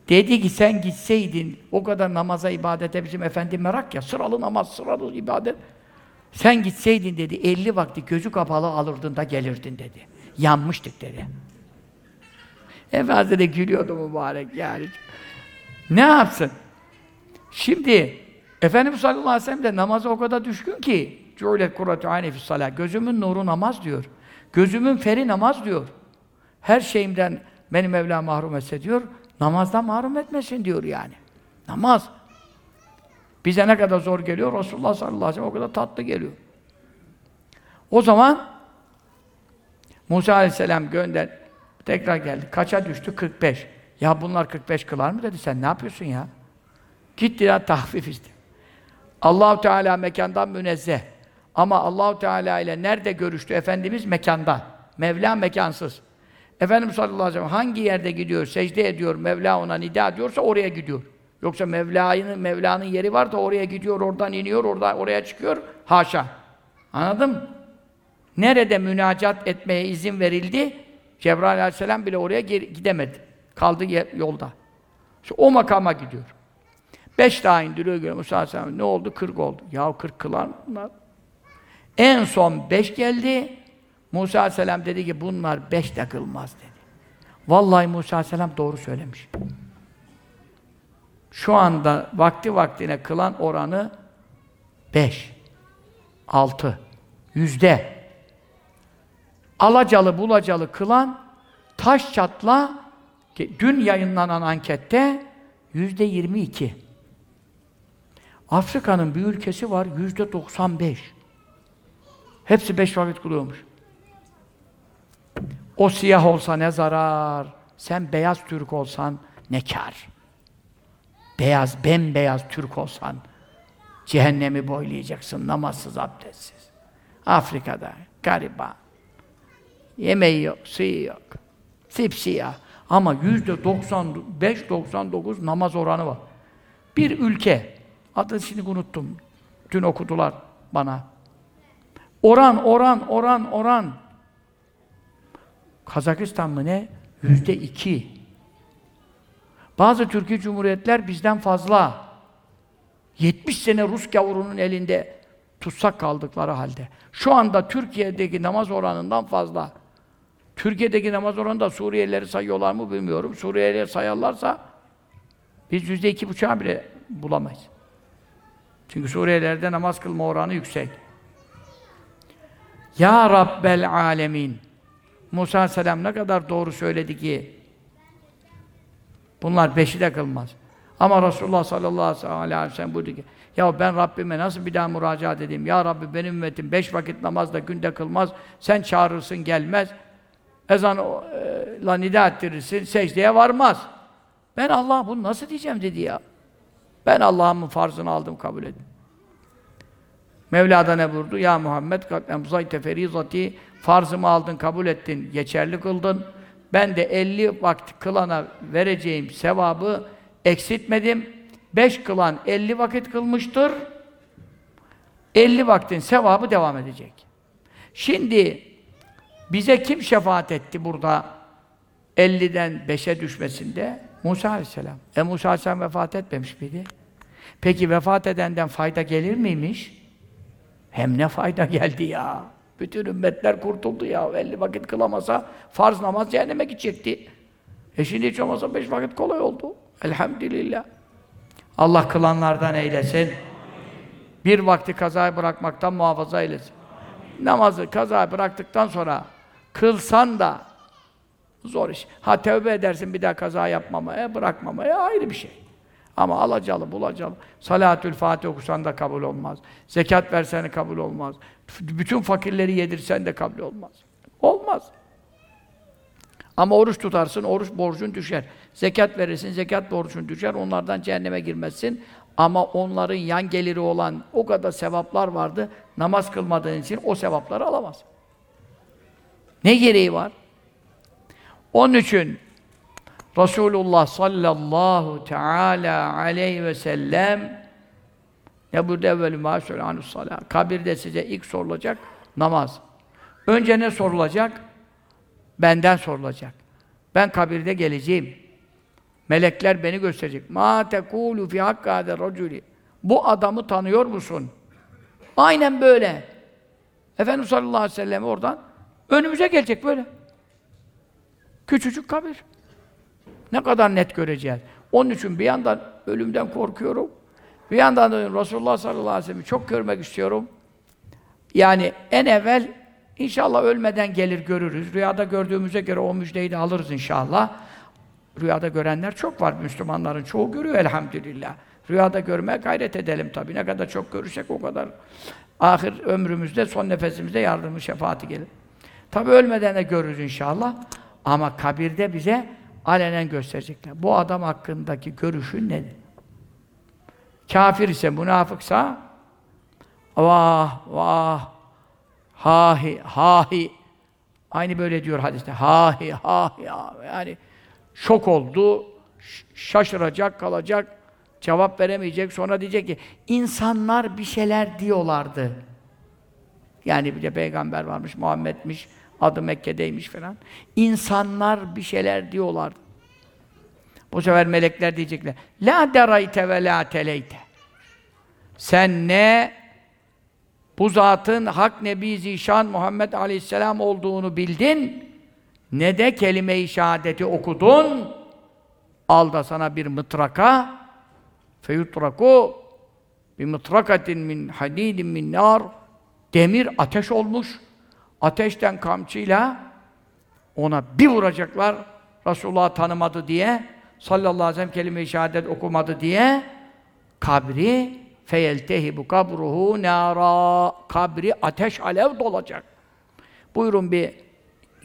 A: Dedi ki sen gitseydin o kadar namaza, ibadete bizim efendi merak ya, sıralı namaz, sıralı ibadet. Sen gitseydin dedi, 50 vakti gözü kapalı alırdın da gelirdin dedi. Yanmıştık dedi. Efendi de gülüyordu mübarek yani. Ne yapsın? Şimdi Efendimiz sallallahu aleyhi ve sellem de namaza o kadar düşkün ki Cu'let kurratu ayni salah. Gözümün nuru namaz diyor. Gözümün feri namaz diyor. Her şeyimden beni Mevla mahrum etse diyor. Namazdan mahrum etmesin diyor yani. Namaz. Bize ne kadar zor geliyor, Resulullah sallallahu aleyhi ve sellem o kadar tatlı geliyor. O zaman Musa aleyhisselam gönder, tekrar geldi. Kaça düştü? 45. Ya bunlar 45 kılar mı dedi, sen ne yapıyorsun ya? Gitti ya tahfif iste. Allahu Teala mekandan münezzeh. Ama Allahu Teala ile nerede görüştü Efendimiz mekanda. Mevla mekansız. Efendimiz sallallahu aleyhi ve sellem hangi yerde gidiyor, secde ediyor, Mevla ona nida diyorsa oraya gidiyor. Yoksa Mevla'nın Mevla'nın yeri var da oraya gidiyor, oradan iniyor, orada oraya çıkıyor. Haşa. Anladın mı? Nerede münacat etmeye izin verildi? Cebrail aleyhisselam bile oraya gidemedi. Kaldı yolda. İşte o makama gidiyor. Beş daha indiriyor göre Musa aleyhisselam ne oldu? Kırk oldu. Ya kırk kılar mı bunlar. En son beş geldi. Musa aleyhisselam dedi ki bunlar beş de kılmaz dedi. Vallahi Musa aleyhisselam doğru söylemiş. Şu anda vakti vaktine kılan oranı beş, altı, yüzde. Alacalı bulacalı kılan taş çatla dün yayınlanan ankette yüzde yirmi iki. Afrika'nın bir ülkesi var yüzde doksan beş. Hepsi beş vakit kılıyormuş. O siyah olsa ne zarar, sen beyaz Türk olsan ne kar. Beyaz, bembeyaz Türk olsan cehennemi boylayacaksın namazsız, abdestsiz. Afrika'da gariban. Yemeği yok, suyu yok. Sipsiyah. Ama yüzde 95-99 namaz oranı var. Bir ülke, adını şimdi unuttum. Dün okudular bana. Oran, oran, oran, oran. Kazakistan mı ne? Yüzde iki. Bazı Türkiye Cumhuriyetler bizden fazla. 70 sene Rus gavurunun elinde tutsak kaldıkları halde. Şu anda Türkiye'deki namaz oranından fazla. Türkiye'deki namaz oranında Suriyelileri sayıyorlar mı bilmiyorum. Suriyelileri sayarlarsa biz yüzde iki buçuğa bile bulamayız. Çünkü Suriyelilerde namaz kılma oranı yüksek. Ya Rabbel Alemin. Musa Aleyhisselam ne kadar doğru söyledi ki bunlar beşi de kılmaz. Ama Resulullah sallallahu aleyhi ve sellem buyurdu ki ya ben Rabbime nasıl bir daha müracaat edeyim? Ya Rabbi benim ümmetim beş vakit namaz da günde kılmaz. Sen çağırırsın gelmez. Ezanla nida ettirirsin. Secdeye varmaz. Ben Allah bunu nasıl diyeceğim dedi ya. Ben Allah'ımın farzını aldım kabul ettim. Mevla da ne buyurdu? Ya Muhammed kad emzayte ferizati farzımı aldın, kabul ettin, geçerli kıldın. Ben de 50 vakit kılana vereceğim sevabı eksiltmedim. 5 kılan 50 vakit kılmıştır. 50 vaktin sevabı devam edecek. Şimdi bize kim şefaat etti burada 50'den 5'e düşmesinde? Musa Aleyhisselam. E Musa Aleyhisselam vefat etmemiş miydi? Peki vefat edenden fayda gelir miymiş? Hem ne fayda geldi ya. Bütün ümmetler kurtuldu ya. 50 vakit kılamasa farz namaz cehenneme gidecekti. E şimdi hiç olmazsa 5 vakit kolay oldu. Elhamdülillah. Allah kılanlardan eylesin. Bir vakti kazayı bırakmaktan muhafaza eylesin. Namazı kazayı bıraktıktan sonra kılsan da zor iş. Ha tövbe edersin bir daha kaza yapmamaya, bırakmamaya ayrı bir şey. Ama alacalı, bulacalı. Salatül Fatih okusan da kabul olmaz. Zekat versen de kabul olmaz. Bütün fakirleri yedirsen de kabul olmaz. Olmaz. Ama oruç tutarsın, oruç borcun düşer. Zekat verirsin, zekat borcun düşer. Onlardan cehenneme girmezsin. Ama onların yan geliri olan o kadar sevaplar vardı. Namaz kılmadığın için o sevapları alamaz. Ne gereği var? Onun için Resulullah sallallahu teala aleyhi ve sellem ne burada evvelü mâ söyle salat. Kabirde size ilk sorulacak namaz. Önce ne sorulacak? Benden sorulacak. Ben kabirde geleceğim. Melekler beni gösterecek. Ma tekulu fi hakkâde raculi. Bu adamı tanıyor musun? Aynen böyle. Efendimiz sallallahu aleyhi ve sellem oradan önümüze gelecek böyle. Küçücük kabir. Ne kadar net göreceğiz. Onun için bir yandan ölümden korkuyorum. Bir yandan da Resulullah sallallahu aleyhi ve sellem'i çok görmek istiyorum. Yani en evvel inşallah ölmeden gelir görürüz. Rüyada gördüğümüze göre o müjdeyi de alırız inşallah. Rüyada görenler çok var. Müslümanların çoğu görüyor elhamdülillah. Rüyada görmeye gayret edelim tabii. Ne kadar çok görürsek o kadar ahir ömrümüzde, son nefesimizde yardımı, şefaati gelir. Tabii ölmeden de görürüz inşallah. Ama kabirde bize alenen gösterecekler. Bu adam hakkındaki görüşün nedir? Kafir ise, münafıksa vah vah hahi hahi. Aynı böyle diyor hadiste hahi hahi yani şok oldu şaşıracak kalacak cevap veremeyecek. Sonra diyecek ki insanlar bir şeyler diyorlardı. Yani bir de peygamber varmış, Muhammed'miş, adı Mekke'deymiş falan. İnsanlar bir şeyler diyorlardı. Bu sefer melekler diyecekler. La derayte ve la teleyte. Sen ne bu zatın hak Nebi Zişan Muhammed Aleyhisselam olduğunu bildin, ne de kelime-i şehadeti okudun, al da sana bir mıtraka, feyutraku bir mıtrakatin min hadidin min nar, demir ateş olmuş, ateşten kamçıyla ona bir vuracaklar, Resulullah tanımadı diye, sallallahu aleyhi ve sellem kelime-i şehadet okumadı diye, kabri feyeltehibu kabruhu nara kabri ateş alev dolacak. Buyurun bir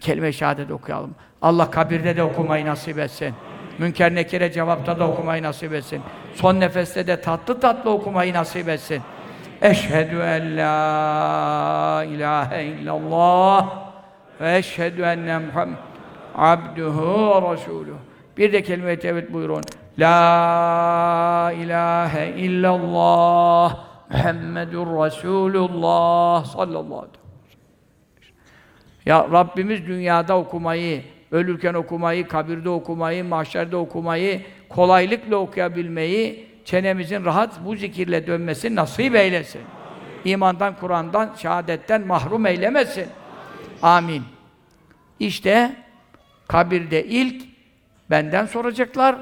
A: kelime-i şehadet okuyalım. Allah kabirde de okumayı nasip etsin. Münker nekire cevapta da okumayı nasip etsin. Son nefeste de tatlı tatlı okumayı nasip etsin. Eşhedü en la ilahe illallah ve eşhedü enne Muhammed abduhu ve resuluhu. Bir de kelime-i tevhid buyurun. La ilahe illallah Muhammedur Resulullah sallallahu aleyhi ve sellem. Ya Rabbimiz dünyada okumayı, ölürken okumayı, kabirde okumayı, mahşerde okumayı, kolaylıkla okuyabilmeyi, çenemizin rahat bu zikirle dönmesi nasip eylesin. İmandan, Kur'an'dan, şehadetten mahrum eylemesin. Amin. İşte kabirde ilk benden soracaklar,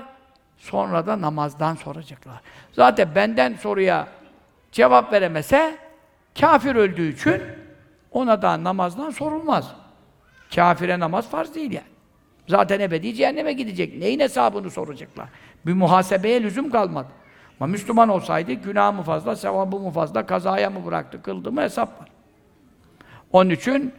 A: sonra da namazdan soracaklar. Zaten benden soruya cevap veremese, kafir öldüğü için ona da namazdan sorulmaz. Kafire namaz farz değil yani. Zaten ebedi cehenneme gidecek. Neyin hesabını soracaklar? Bir muhasebeye lüzum kalmadı. Ama Müslüman olsaydı günah mı fazla, sevabı mı fazla, kazaya mı bıraktı, kıldı mı hesap var. Onun için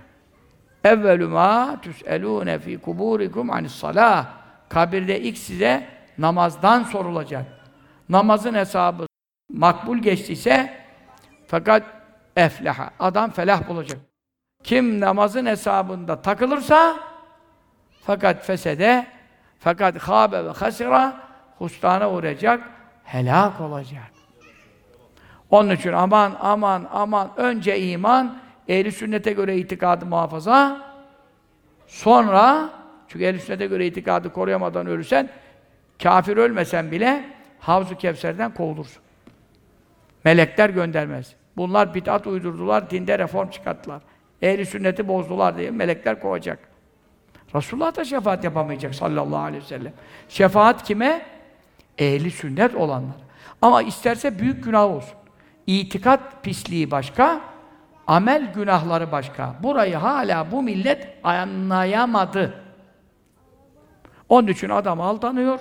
A: evvelü ma tüs'elûne fî kubûrikum anis-salâh Kabirde ilk size namazdan sorulacak. Namazın hesabı makbul geçtiyse fakat efleha. Adam felah bulacak. Kim namazın hesabında takılırsa fakat fesede fakat habe ve hasira hustana uğrayacak, helak olacak. Onun için aman aman aman önce iman, ehli sünnete göre itikadı muhafaza, sonra çünkü ehl sünnete göre itikadı koruyamadan ölürsen kafir ölmesen bile Havzu Kevser'den kovulursun. Melekler göndermez. Bunlar bid'at uydurdular, dinde reform çıkarttılar. Ehli sünneti bozdular diye melekler kovacak. Resulullah da şefaat yapamayacak sallallahu aleyhi ve sellem. Şefaat kime? Ehli sünnet olanlar. Ama isterse büyük günah olsun. İtikat pisliği başka, amel günahları başka. Burayı hala bu millet anlayamadı. Onun için adam aldanıyor.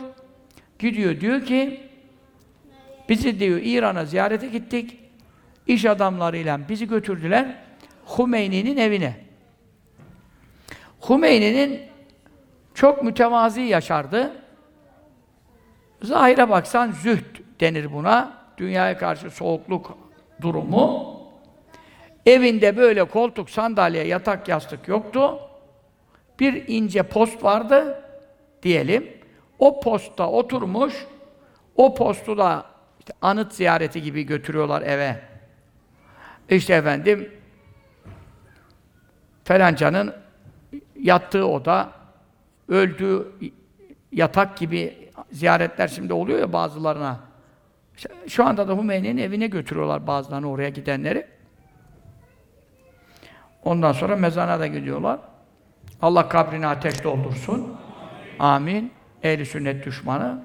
A: Gidiyor diyor ki bizi diyor İran'a ziyarete gittik. İş adamlarıyla bizi götürdüler Hümeyni'nin evine. Hümeyni'nin çok mütevazi yaşardı. Zahire baksan zühd denir buna. Dünyaya karşı soğukluk durumu. Evinde böyle koltuk, sandalye, yatak, yastık yoktu. Bir ince post vardı diyelim. O postta oturmuş, o postu da işte anıt ziyareti gibi götürüyorlar eve. İşte efendim felancanın yattığı oda, öldüğü yatak gibi ziyaretler şimdi oluyor ya bazılarına. Şu anda da Hümeyni'nin evine götürüyorlar bazılarını oraya gidenleri. Ondan sonra mezana da gidiyorlar. Allah kabrini ateş doldursun. Amin. Ehli sünnet düşmanı.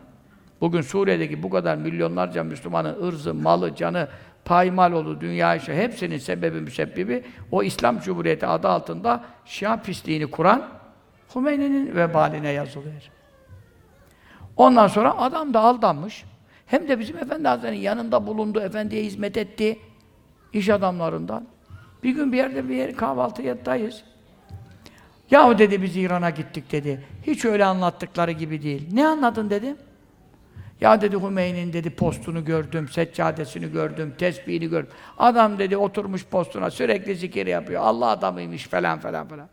A: Bugün Suriye'deki bu kadar milyonlarca Müslümanın ırzı, malı, canı paymal oldu dünya işi. Hepsinin sebebi müsebbibi o İslam Cumhuriyeti adı altında Şia pisliğini kuran Hümeyni'nin vebaline yazılıyor. Ondan sonra adam da aldanmış. Hem de bizim Efendi Hazretleri'nin yanında bulundu, Efendi'ye hizmet etti. iş adamlarından. Bir gün bir yerde bir yer kahvaltıdayız. Yahu dedi biz İran'a gittik dedi. Hiç öyle anlattıkları gibi değil. Ne anladın dedim. Ya dedi Hümeyni'nin dedi postunu gördüm, seccadesini gördüm, tesbihini gördüm. Adam dedi oturmuş postuna sürekli zikir yapıyor. Allah adamıymış falan falan falan.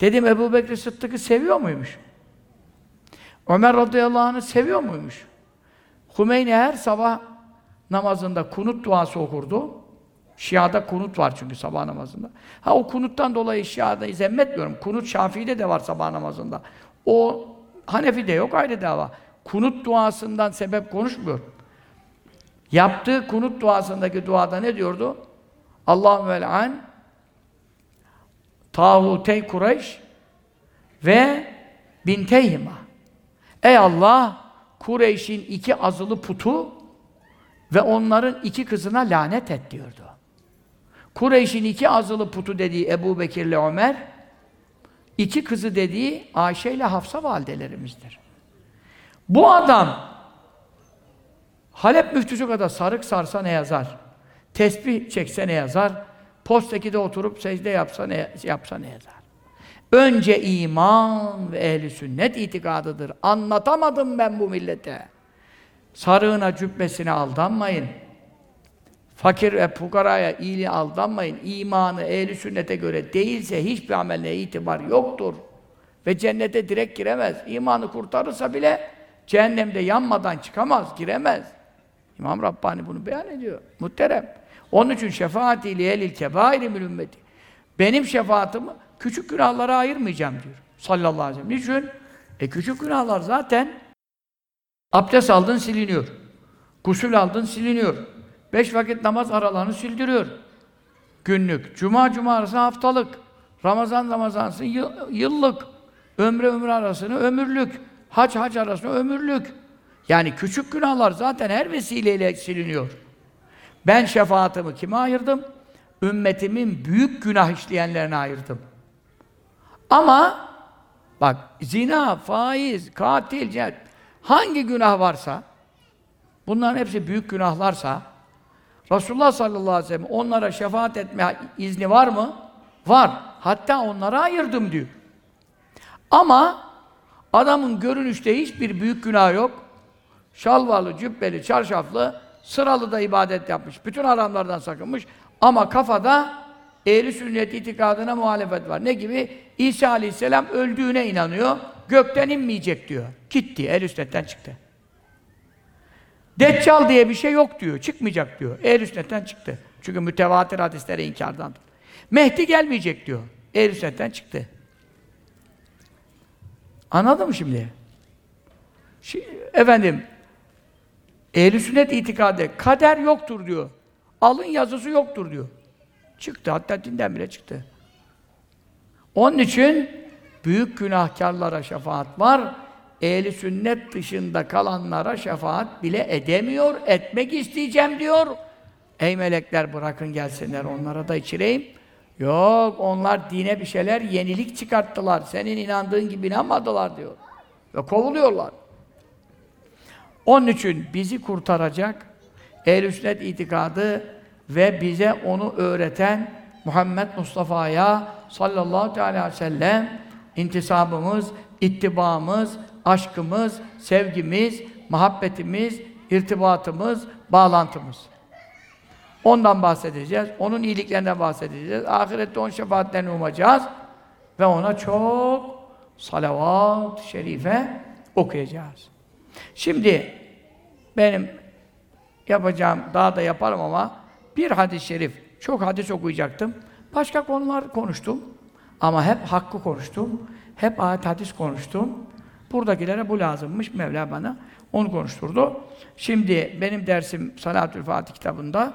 A: Dedim Ebu Bekir Sıddık'ı seviyor muymuş? Ömer radıyallahu anh'ı seviyor muymuş? Hümeyni her sabah namazında kunut duası okurdu. Şia'da kunut var çünkü sabah namazında. Ha o kunuttan dolayı Şia'da zemmetmiyorum. Kunut Şafii'de de var sabah namazında. O Hanefi'de yok ayrı dava. Kunut duasından sebep konuşmuyorum. Yaptığı kunut duasındaki duada ne diyordu? Allahümme vel'an tağutey Kureyş ve binteyhima. Ey Allah! Kureyş'in iki azılı putu ve onların iki kızına lanet et diyordu. Kureyş'in iki azılı putu dediği Ebu Bekir ile Ömer, iki kızı dediği Ayşe ile Hafsa validelerimizdir. Bu adam Halep müftüsü kadar sarık sarsa ne yazar? Tesbih çekse ne yazar? Postekide oturup secde yapsa ne, yapsa ne yazar? Önce iman ve ehli sünnet itikadıdır. Anlatamadım ben bu millete. Sarığına, cübbesine aldanmayın. Fakir ve fukaraya iyiliğe aldanmayın. İmanı ehli sünnete göre değilse hiçbir ameline itibar yoktur. Ve cennete direkt giremez. İmanı kurtarırsa bile cehennemde yanmadan çıkamaz, giremez. İmam Rabbani bunu beyan ediyor. Muhterem. Onun için şefaati elil kebairi min ümmeti. Benim şefaatimi küçük günahlara ayırmayacağım diyor. Sallallahu aleyhi ve sellem. Niçin? E küçük günahlar zaten abdest aldın siliniyor. Gusül aldın siliniyor. Beş vakit namaz aralarını sildiriyor. Günlük. Cuma cuma arası haftalık. Ramazan Ramazansın yıllık. Ömre ömür arasını ömürlük. Hac hac arasını ömürlük. Yani küçük günahlar zaten her vesileyle siliniyor. Ben şefaatimi kime ayırdım? Ümmetimin büyük günah işleyenlerine ayırdım. Ama bak zina, faiz, katil, cinayet hangi günah varsa bunların hepsi büyük günahlarsa Resulullah sallallahu aleyhi ve sellem onlara şefaat etme izni var mı? Var. Hatta onlara ayırdım diyor. Ama adamın görünüşte hiçbir büyük günah yok. Şalvarlı, cübbeli, çarşaflı, sıralı da ibadet yapmış. Bütün haramlardan sakınmış. Ama kafada ehli sünnet itikadına muhalefet var. Ne gibi? İsa aleyhisselam öldüğüne inanıyor. Gökten inmeyecek diyor. Gitti, el sünnetten çıktı. Deccal diye bir şey yok diyor. Çıkmayacak diyor. Ehl-i sünnetten çıktı. Çünkü mütevatir hadislere inkardan. Mehdi gelmeyecek diyor. Ehl-i sünnetten çıktı. Anladın mı şimdi? şimdi efendim, ehl sünnet itikadı kader yoktur diyor. Alın yazısı yoktur diyor. Çıktı. Hatta dinden bile çıktı. Onun için büyük günahkarlara şefaat var. Ehli sünnet dışında kalanlara şefaat bile edemiyor. Etmek isteyeceğim diyor. Ey melekler bırakın gelsinler onlara da içireyim. Yok onlar dine bir şeyler yenilik çıkarttılar. Senin inandığın gibi inanmadılar diyor. Ve kovuluyorlar. Onun için bizi kurtaracak ehl sünnet itikadı ve bize onu öğreten Muhammed Mustafa'ya sallallahu aleyhi ve sellem intisabımız, ittibamız, aşkımız, sevgimiz, muhabbetimiz, irtibatımız, bağlantımız. Ondan bahsedeceğiz. Onun iyiliklerinden bahsedeceğiz. Ahirette onun şefaatlerini umacağız. Ve ona çok salavat şerife okuyacağız. Şimdi benim yapacağım, daha da yaparım ama bir hadis-i şerif, çok hadis okuyacaktım. Başka konular konuştum. Ama hep hakkı konuştum. Hep ayet hadis konuştum. Buradakilere bu lazımmış. Mevla bana onu konuşturdu. Şimdi benim dersim Salatül Fatih kitabında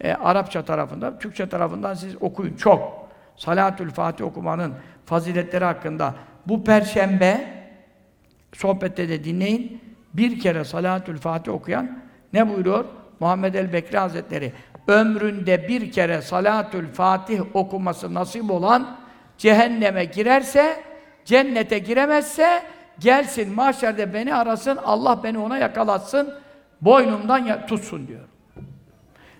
A: e, Arapça tarafında, Türkçe tarafından siz okuyun çok. Salatül Fatih okumanın faziletleri hakkında bu perşembe sohbette de dinleyin. Bir kere Salatül Fatih okuyan ne buyuruyor? Muhammed el Bekri Hazretleri ömründe bir kere Salatül Fatih okuması nasip olan cehenneme girerse, cennete giremezse gelsin mahşerde beni arasın, Allah beni ona yakalatsın, boynumdan tutsun diyor.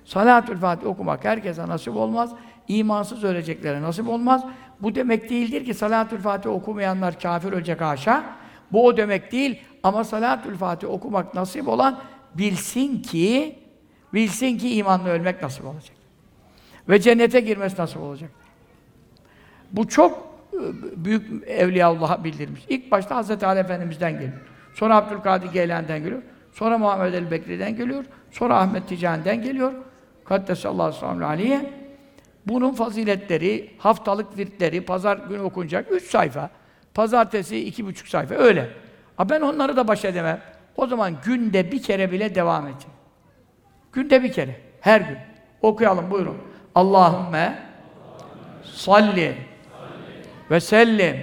A: Salatül Fatih okumak herkese nasip olmaz. İmansız öleceklere nasip olmaz. Bu demek değildir ki Salatül Fatih okumayanlar kafir ölecek haşa. Bu o demek değil. Ama Salatül Fatih okumak nasip olan bilsin ki bilsin ki imanla ölmek nasip olacak. Ve cennete girmesi nasip olacak. Bu çok e, büyük Evliyaullah'a bildirmiş. İlk başta Hazreti Ali Efendimiz'den geliyor. Sonra Abdülkadir Geylan'dan geliyor. Sonra Muhammed el Bekri'den geliyor. Sonra Ahmet Ticani'den geliyor. Kaddesallahu aleyhi bunun faziletleri, haftalık virtleri, pazar günü okunacak üç sayfa. Pazartesi iki buçuk sayfa, öyle. Ha ben onları da baş edemem. O zaman günde bir kere bile devam edeceğim. Günde bir kere, her gün. Okuyalım, buyurun. Allahümme salli ve sellim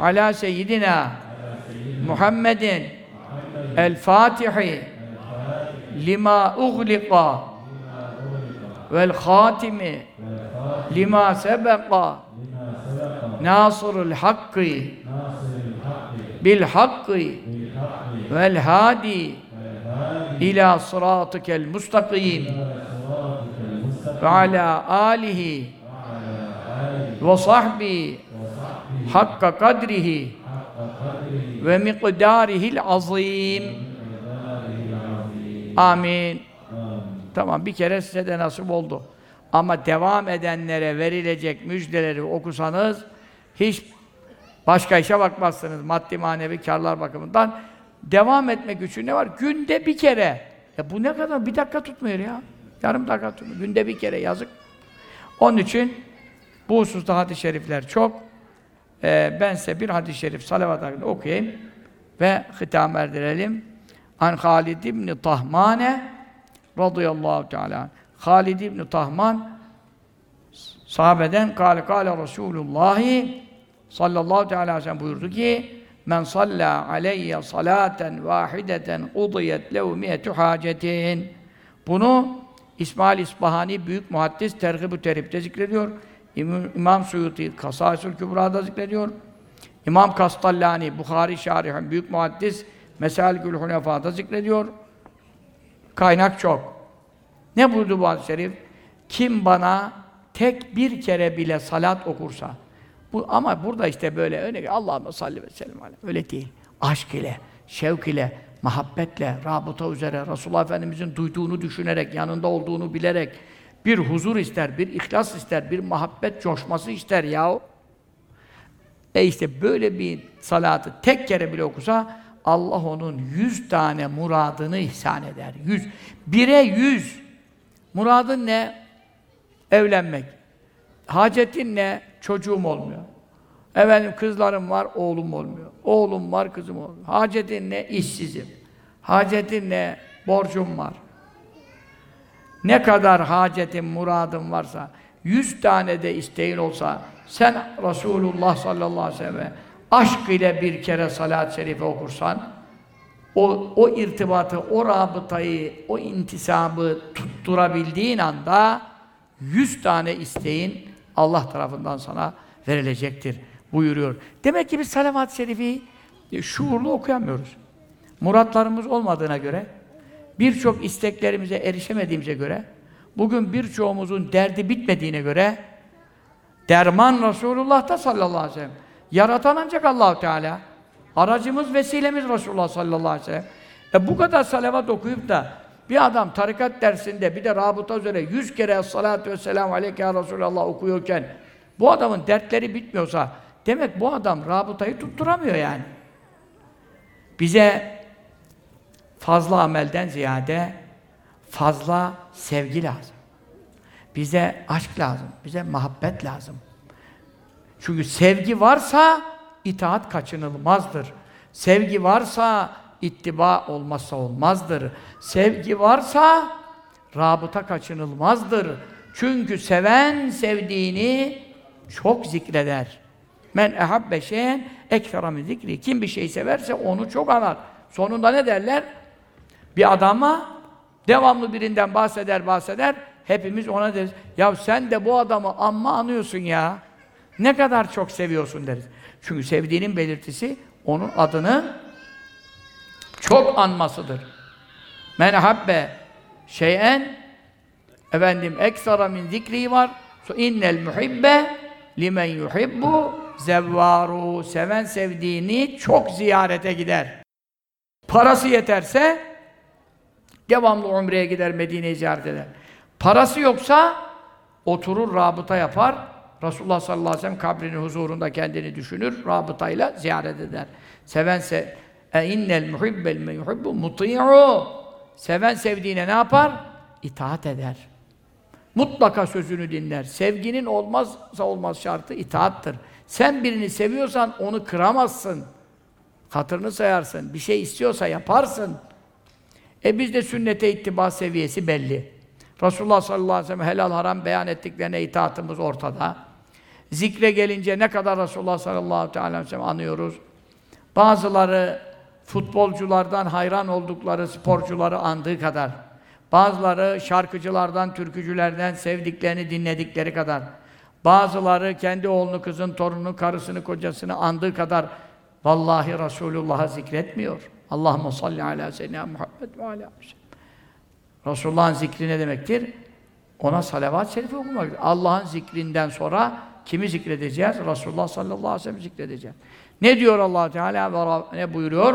A: ala seyyidina Muhammedin el Fatihi lima ughliqa vel hatimi lima sebeqa nasırul hakkı bil hakkı vel hadi ila sıratikel mustakim ve ala alihi ve sahbi hakka kadrihi ve miqdarihil azim. Amin. Tamam bir kere size de nasip oldu. Ama devam edenlere verilecek müjdeleri okusanız hiç başka işe bakmazsınız maddi manevi karlar bakımından. Devam etmek için ne var? Günde bir kere. E bu ne kadar? Bir dakika tutmuyor ya. Yarım dakika tutmuyor. Günde bir kere yazık. Onun için bu hususta hadis-i şerifler çok. Ee, ben size bir hadis-i şerif salavat hakkında okuyayım ve hitam erdirelim. An Halid ibn Tahmane radıyallahu teala. Halid ibn Tahman sahabeden kâle kâle Resulullah sallallahu teala aleyhi ve sellem buyurdu ki men salla aleyye salaten vahideten udiyet lehu miyetu hacetin bunu İsmail İsbahani büyük muhaddis tergib-ü teripte zikrediyor. İmam, Suyuti Kasâsül Kübra'da zikrediyor. İmam Kastallani Bukhari Şarihin büyük muhaddis Mesalikül Hunefa'da zikrediyor. Kaynak çok. Ne buyurdu bu hadis-i şerif? Kim bana tek bir kere bile salat okursa bu ama burada işte böyle öyle Allah'ıma salli ve sellem. Öyle değil. Aşk ile, şevk ile, muhabbetle, rabıta üzere Resulullah Efendimizin duyduğunu düşünerek, yanında olduğunu bilerek bir huzur ister, bir ihlas ister, bir muhabbet coşması ister yahu. E işte böyle bir salatı tek kere bile okusa Allah onun yüz tane muradını ihsan eder. Yüz. Bire yüz. Muradın ne? Evlenmek. Hacetin ne? Çocuğum olmuyor. Efendim kızlarım var, oğlum olmuyor. Oğlum var, kızım olmuyor. Hacetin ne? İşsizim. Hacetin ne? Borcum var. Ne kadar hacetin, muradın varsa, yüz tane de isteğin olsa, sen Resulullah sallallahu aleyhi ve sellem aşk ile bir kere salat-ı şerife okursan, o, o irtibatı, o rabıtayı, o intisabı tutturabildiğin anda yüz tane isteğin Allah tarafından sana verilecektir buyuruyor. Demek ki biz salavat-ı şerifi şuurlu okuyamıyoruz. Muratlarımız olmadığına göre, birçok isteklerimize erişemediğimize göre, bugün birçoğumuzun derdi bitmediğine göre, derman Resulullah'ta sallallahu aleyhi ve sellem. Yaratan ancak Allahu Teala. Aracımız, vesilemiz Resulullah sallallahu aleyhi ve sellem. E bu kadar salavat okuyup da bir adam tarikat dersinde bir de rabıta üzere yüz kere salatu ve selamu aleyke ya Resulallah okuyorken bu adamın dertleri bitmiyorsa demek bu adam rabıtayı tutturamıyor yani. Bize fazla amelden ziyade fazla sevgi lazım. Bize aşk lazım, bize muhabbet lazım. Çünkü sevgi varsa itaat kaçınılmazdır. Sevgi varsa ittiba olmazsa olmazdır. Sevgi varsa rabıta kaçınılmazdır. Çünkü seven sevdiğini çok zikreder. Men ehabbe şeyen ekfera min zikri. Kim bir şey severse onu çok anar. Sonunda ne derler? Bir adama devamlı birinden bahseder bahseder. Hepimiz ona deriz. Ya sen de bu adamı amma anıyorsun ya. Ne kadar çok seviyorsun deriz. Çünkü sevdiğinin belirtisi onun adını çok anmasıdır. Men habbe şeyen efendim eksara min zikri var. İnnel muhibbe limen yuhibbu zevvaru seven sevdiğini çok ziyarete gider. Parası yeterse devamlı umreye gider, Medine'yi ziyaret eder. Parası yoksa oturur, rabıta yapar. Resulullah sallallahu aleyhi ve sellem kabrinin huzurunda kendini düşünür, rabıtayla ziyaret eder. Sevense e innel muhibbel men yuhibbu muti'u. Seven sevdiğine ne yapar? İtaat eder. mutlaka sözünü dinler. Sevginin olmazsa olmaz şartı itaattır. Sen birini seviyorsan onu kıramazsın. Hatırını sayarsın. Bir şey istiyorsa yaparsın. E bizde sünnete ittiba seviyesi belli. Resulullah sallallahu aleyhi ve sellem helal haram beyan ettiklerine itaatımız ortada. Zikre gelince ne kadar Resulullah sallallahu aleyhi ve sellem anıyoruz. Bazıları futbolculardan hayran oldukları sporcuları andığı kadar, bazıları şarkıcılardan, türkücülerden sevdiklerini dinledikleri kadar, bazıları kendi oğlunu, kızın, torununu, karısını, kocasını andığı kadar vallahi Resulullah'ı zikretmiyor. Allahumme salli ala seyyidina Muhammed ve ala Resulullah'ın zikri ne demektir? Ona salavat-ı şerife okumak. Allah'ın zikrinden sonra kimi zikredeceğiz? Resulullah sallallahu aleyhi ve sellem zikredeceğiz. Ne diyor Allah Teala? Ne buyuruyor?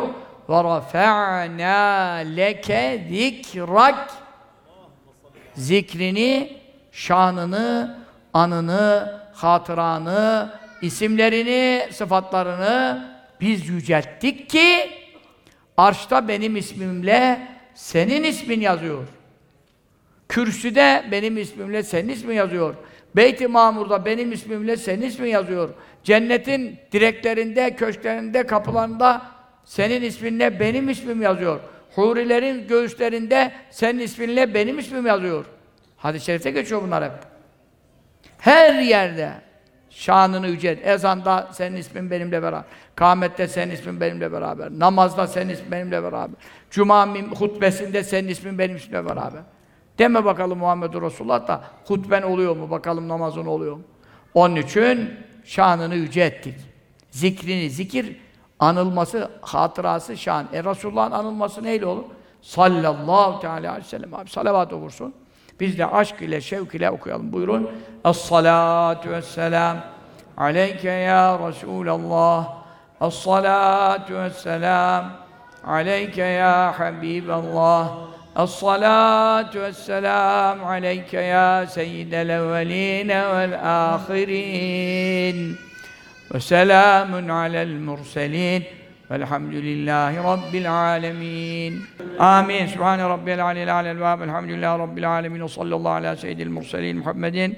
A: Ve rafa'na leke zikrak zikrini, şanını, anını, hatıranı, isimlerini, sıfatlarını biz yücelttik ki arşta benim ismimle senin ismin yazıyor. Kürsüde benim ismimle senin ismin yazıyor. Beyt-i Mamur'da benim ismimle senin ismin yazıyor. Cennetin direklerinde, köşklerinde, kapılarında senin isminle benim ismim yazıyor. Hurilerin göğüslerinde senin isminle benim ismim yazıyor. Hadis-i şerifte geçiyor bunlar hep. Her yerde şanını yücelt. Ezanda senin ismin benimle beraber. Kâmette senin ismin benimle beraber. Namazda senin ismin benimle beraber. Cuma hutbesinde senin ismin benim ismimle beraber. Deme bakalım Muhammed Resulullah da hutben oluyor mu? Bakalım namazın oluyor mu? Onun için şanını yüce ettik. Zikrini, zikir anılması, hatırası şan. E Resulullah'ın anılması neyle olur? Sallallahu teala aleyhi ve sellem. Abi salavat okursun. Biz de aşk ile, şevk ile okuyalım. Buyurun. Es-salatu vesselam aleyke ya Resulallah. Es-salatu vesselam aleyke ya Habiballah. الصلاة والسلام عليك يا سيد الأولين والآخرين وسلام على المرسلين والحمد لله رب العالمين آمين سبحان ربي العلي الأعلى الباب الحمد لله رب العالمين وصلى الله على سيد المرسلين محمد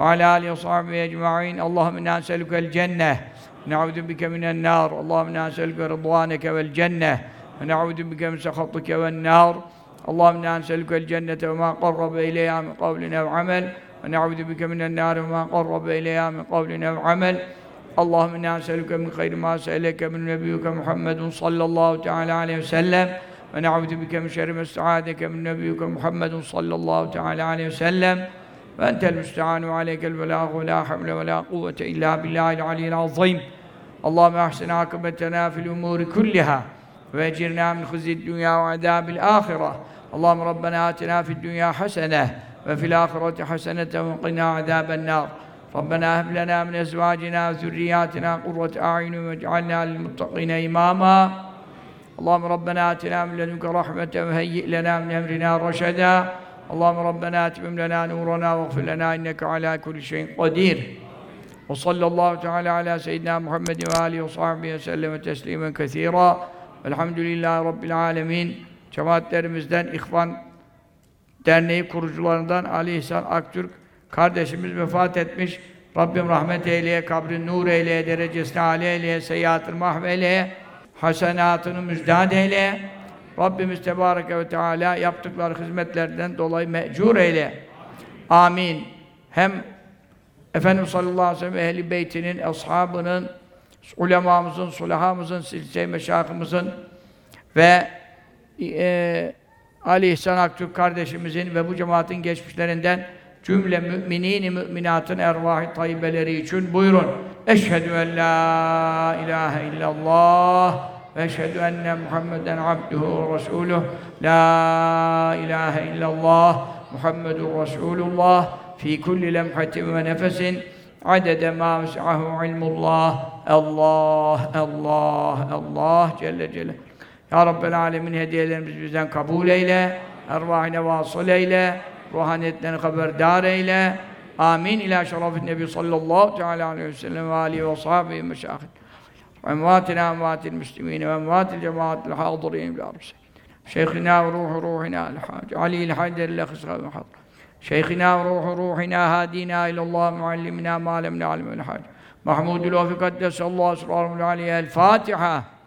A: وعلى آله وصحبه أجمعين اللهم إنا نسألك الجنة نعوذ بك من النار اللهم إنا نسألك رضوانك والجنة ونعوذ بك من سخطك والنار اللهم إنا نسألك الجنة وما قرب إليها من قول أو عمل ونعوذ بك من النار وما قرب إليها من قول أو عمل. اللهم إنا نسألك من خير ما سألك من نبيك محمد صلى الله تعالى عليه وسلم ونعوذ بك من شر ما استعاذك من نبيك محمد صلى الله تعالى عليه وسلم. وأنت المستعان وعليك البلاغ ولا حول ولا قوة إلا بالله العلي العظيم. اللهم أحسن عاقبتنا في الأمور كلها. وأجرنا من خزي الدنيا وعذاب الآخرة. اللهم ربنا آتنا في الدنيا حسنة وفي الآخرة حسنة وقنا عذاب النار. ربنا هب لنا من أزواجنا وذرياتنا قرة أعين واجعلنا للمتقين إماما. اللهم ربنا آتنا من لدنك رحمة وهيئ لنا من أمرنا رشدا. اللهم ربنا أتمم لنا نورنا واغفر لنا إنك على كل شيء قدير. وصلى الله تعالى على سيدنا محمد وآله وصحبه وسلم تسليما كثيرا. Elhamdülillahi Rabbil Alemin. Cemaatlerimizden, İhvan Derneği kurucularından Ali İhsan Aktürk kardeşimiz vefat etmiş. Rabbim rahmet eyleye, kabrin nur eyleye, derecesini âli eyleye, seyyiatını mahveyleye, hasenatını müjdat eyleye. Rabbimiz Tebareke ve Teala yaptıkları hizmetlerden dolayı mecur eyle. Amin. Hem Efendimiz sallallahu aleyhi ve sellem ehli beytinin, ashabının, ulemamızın, sulahamızın, silsile meşahımızın ve e, Ali İhsan Aktürk kardeşimizin ve bu cemaatin geçmişlerinden cümle müminin müminatın ervah-ı tayyibeleri için buyurun. Eşhedü en la ilahe illallah ve eşhedü enne Muhammeden abduhu ve resuluh. La ilahe illallah Muhammedun Resulullah fi kulli lemhatin ve nefesin adede ma vesi'ahu ilmullah. Allah, Allah, Allah Celle Celle. Ya Rabbel Alemin hediyelerimizi bizden kabul eyle, ervahine vasıl eyle, ruhaniyetlerini haberdar eyle. Amin. İlâ şerefin Nebi sallallahu teâlâ aleyhi ve sellem ve âlihi ve sahbihi meşâhid. Ve emvâtina emvâtil müslimîne ve emvâtil cemaatil hâdırîn bil arşe. Şeyhina ve ruhu ruhina el-hâc. Ali'l haydar ile hısâ ve hadr. Şeyhina ve ruhu ruhina hadina ilallah muallimina ma lem ne'alem el hac. Mahmudul Vafi Kaddesallahu esrarul aleyhi el Fatiha.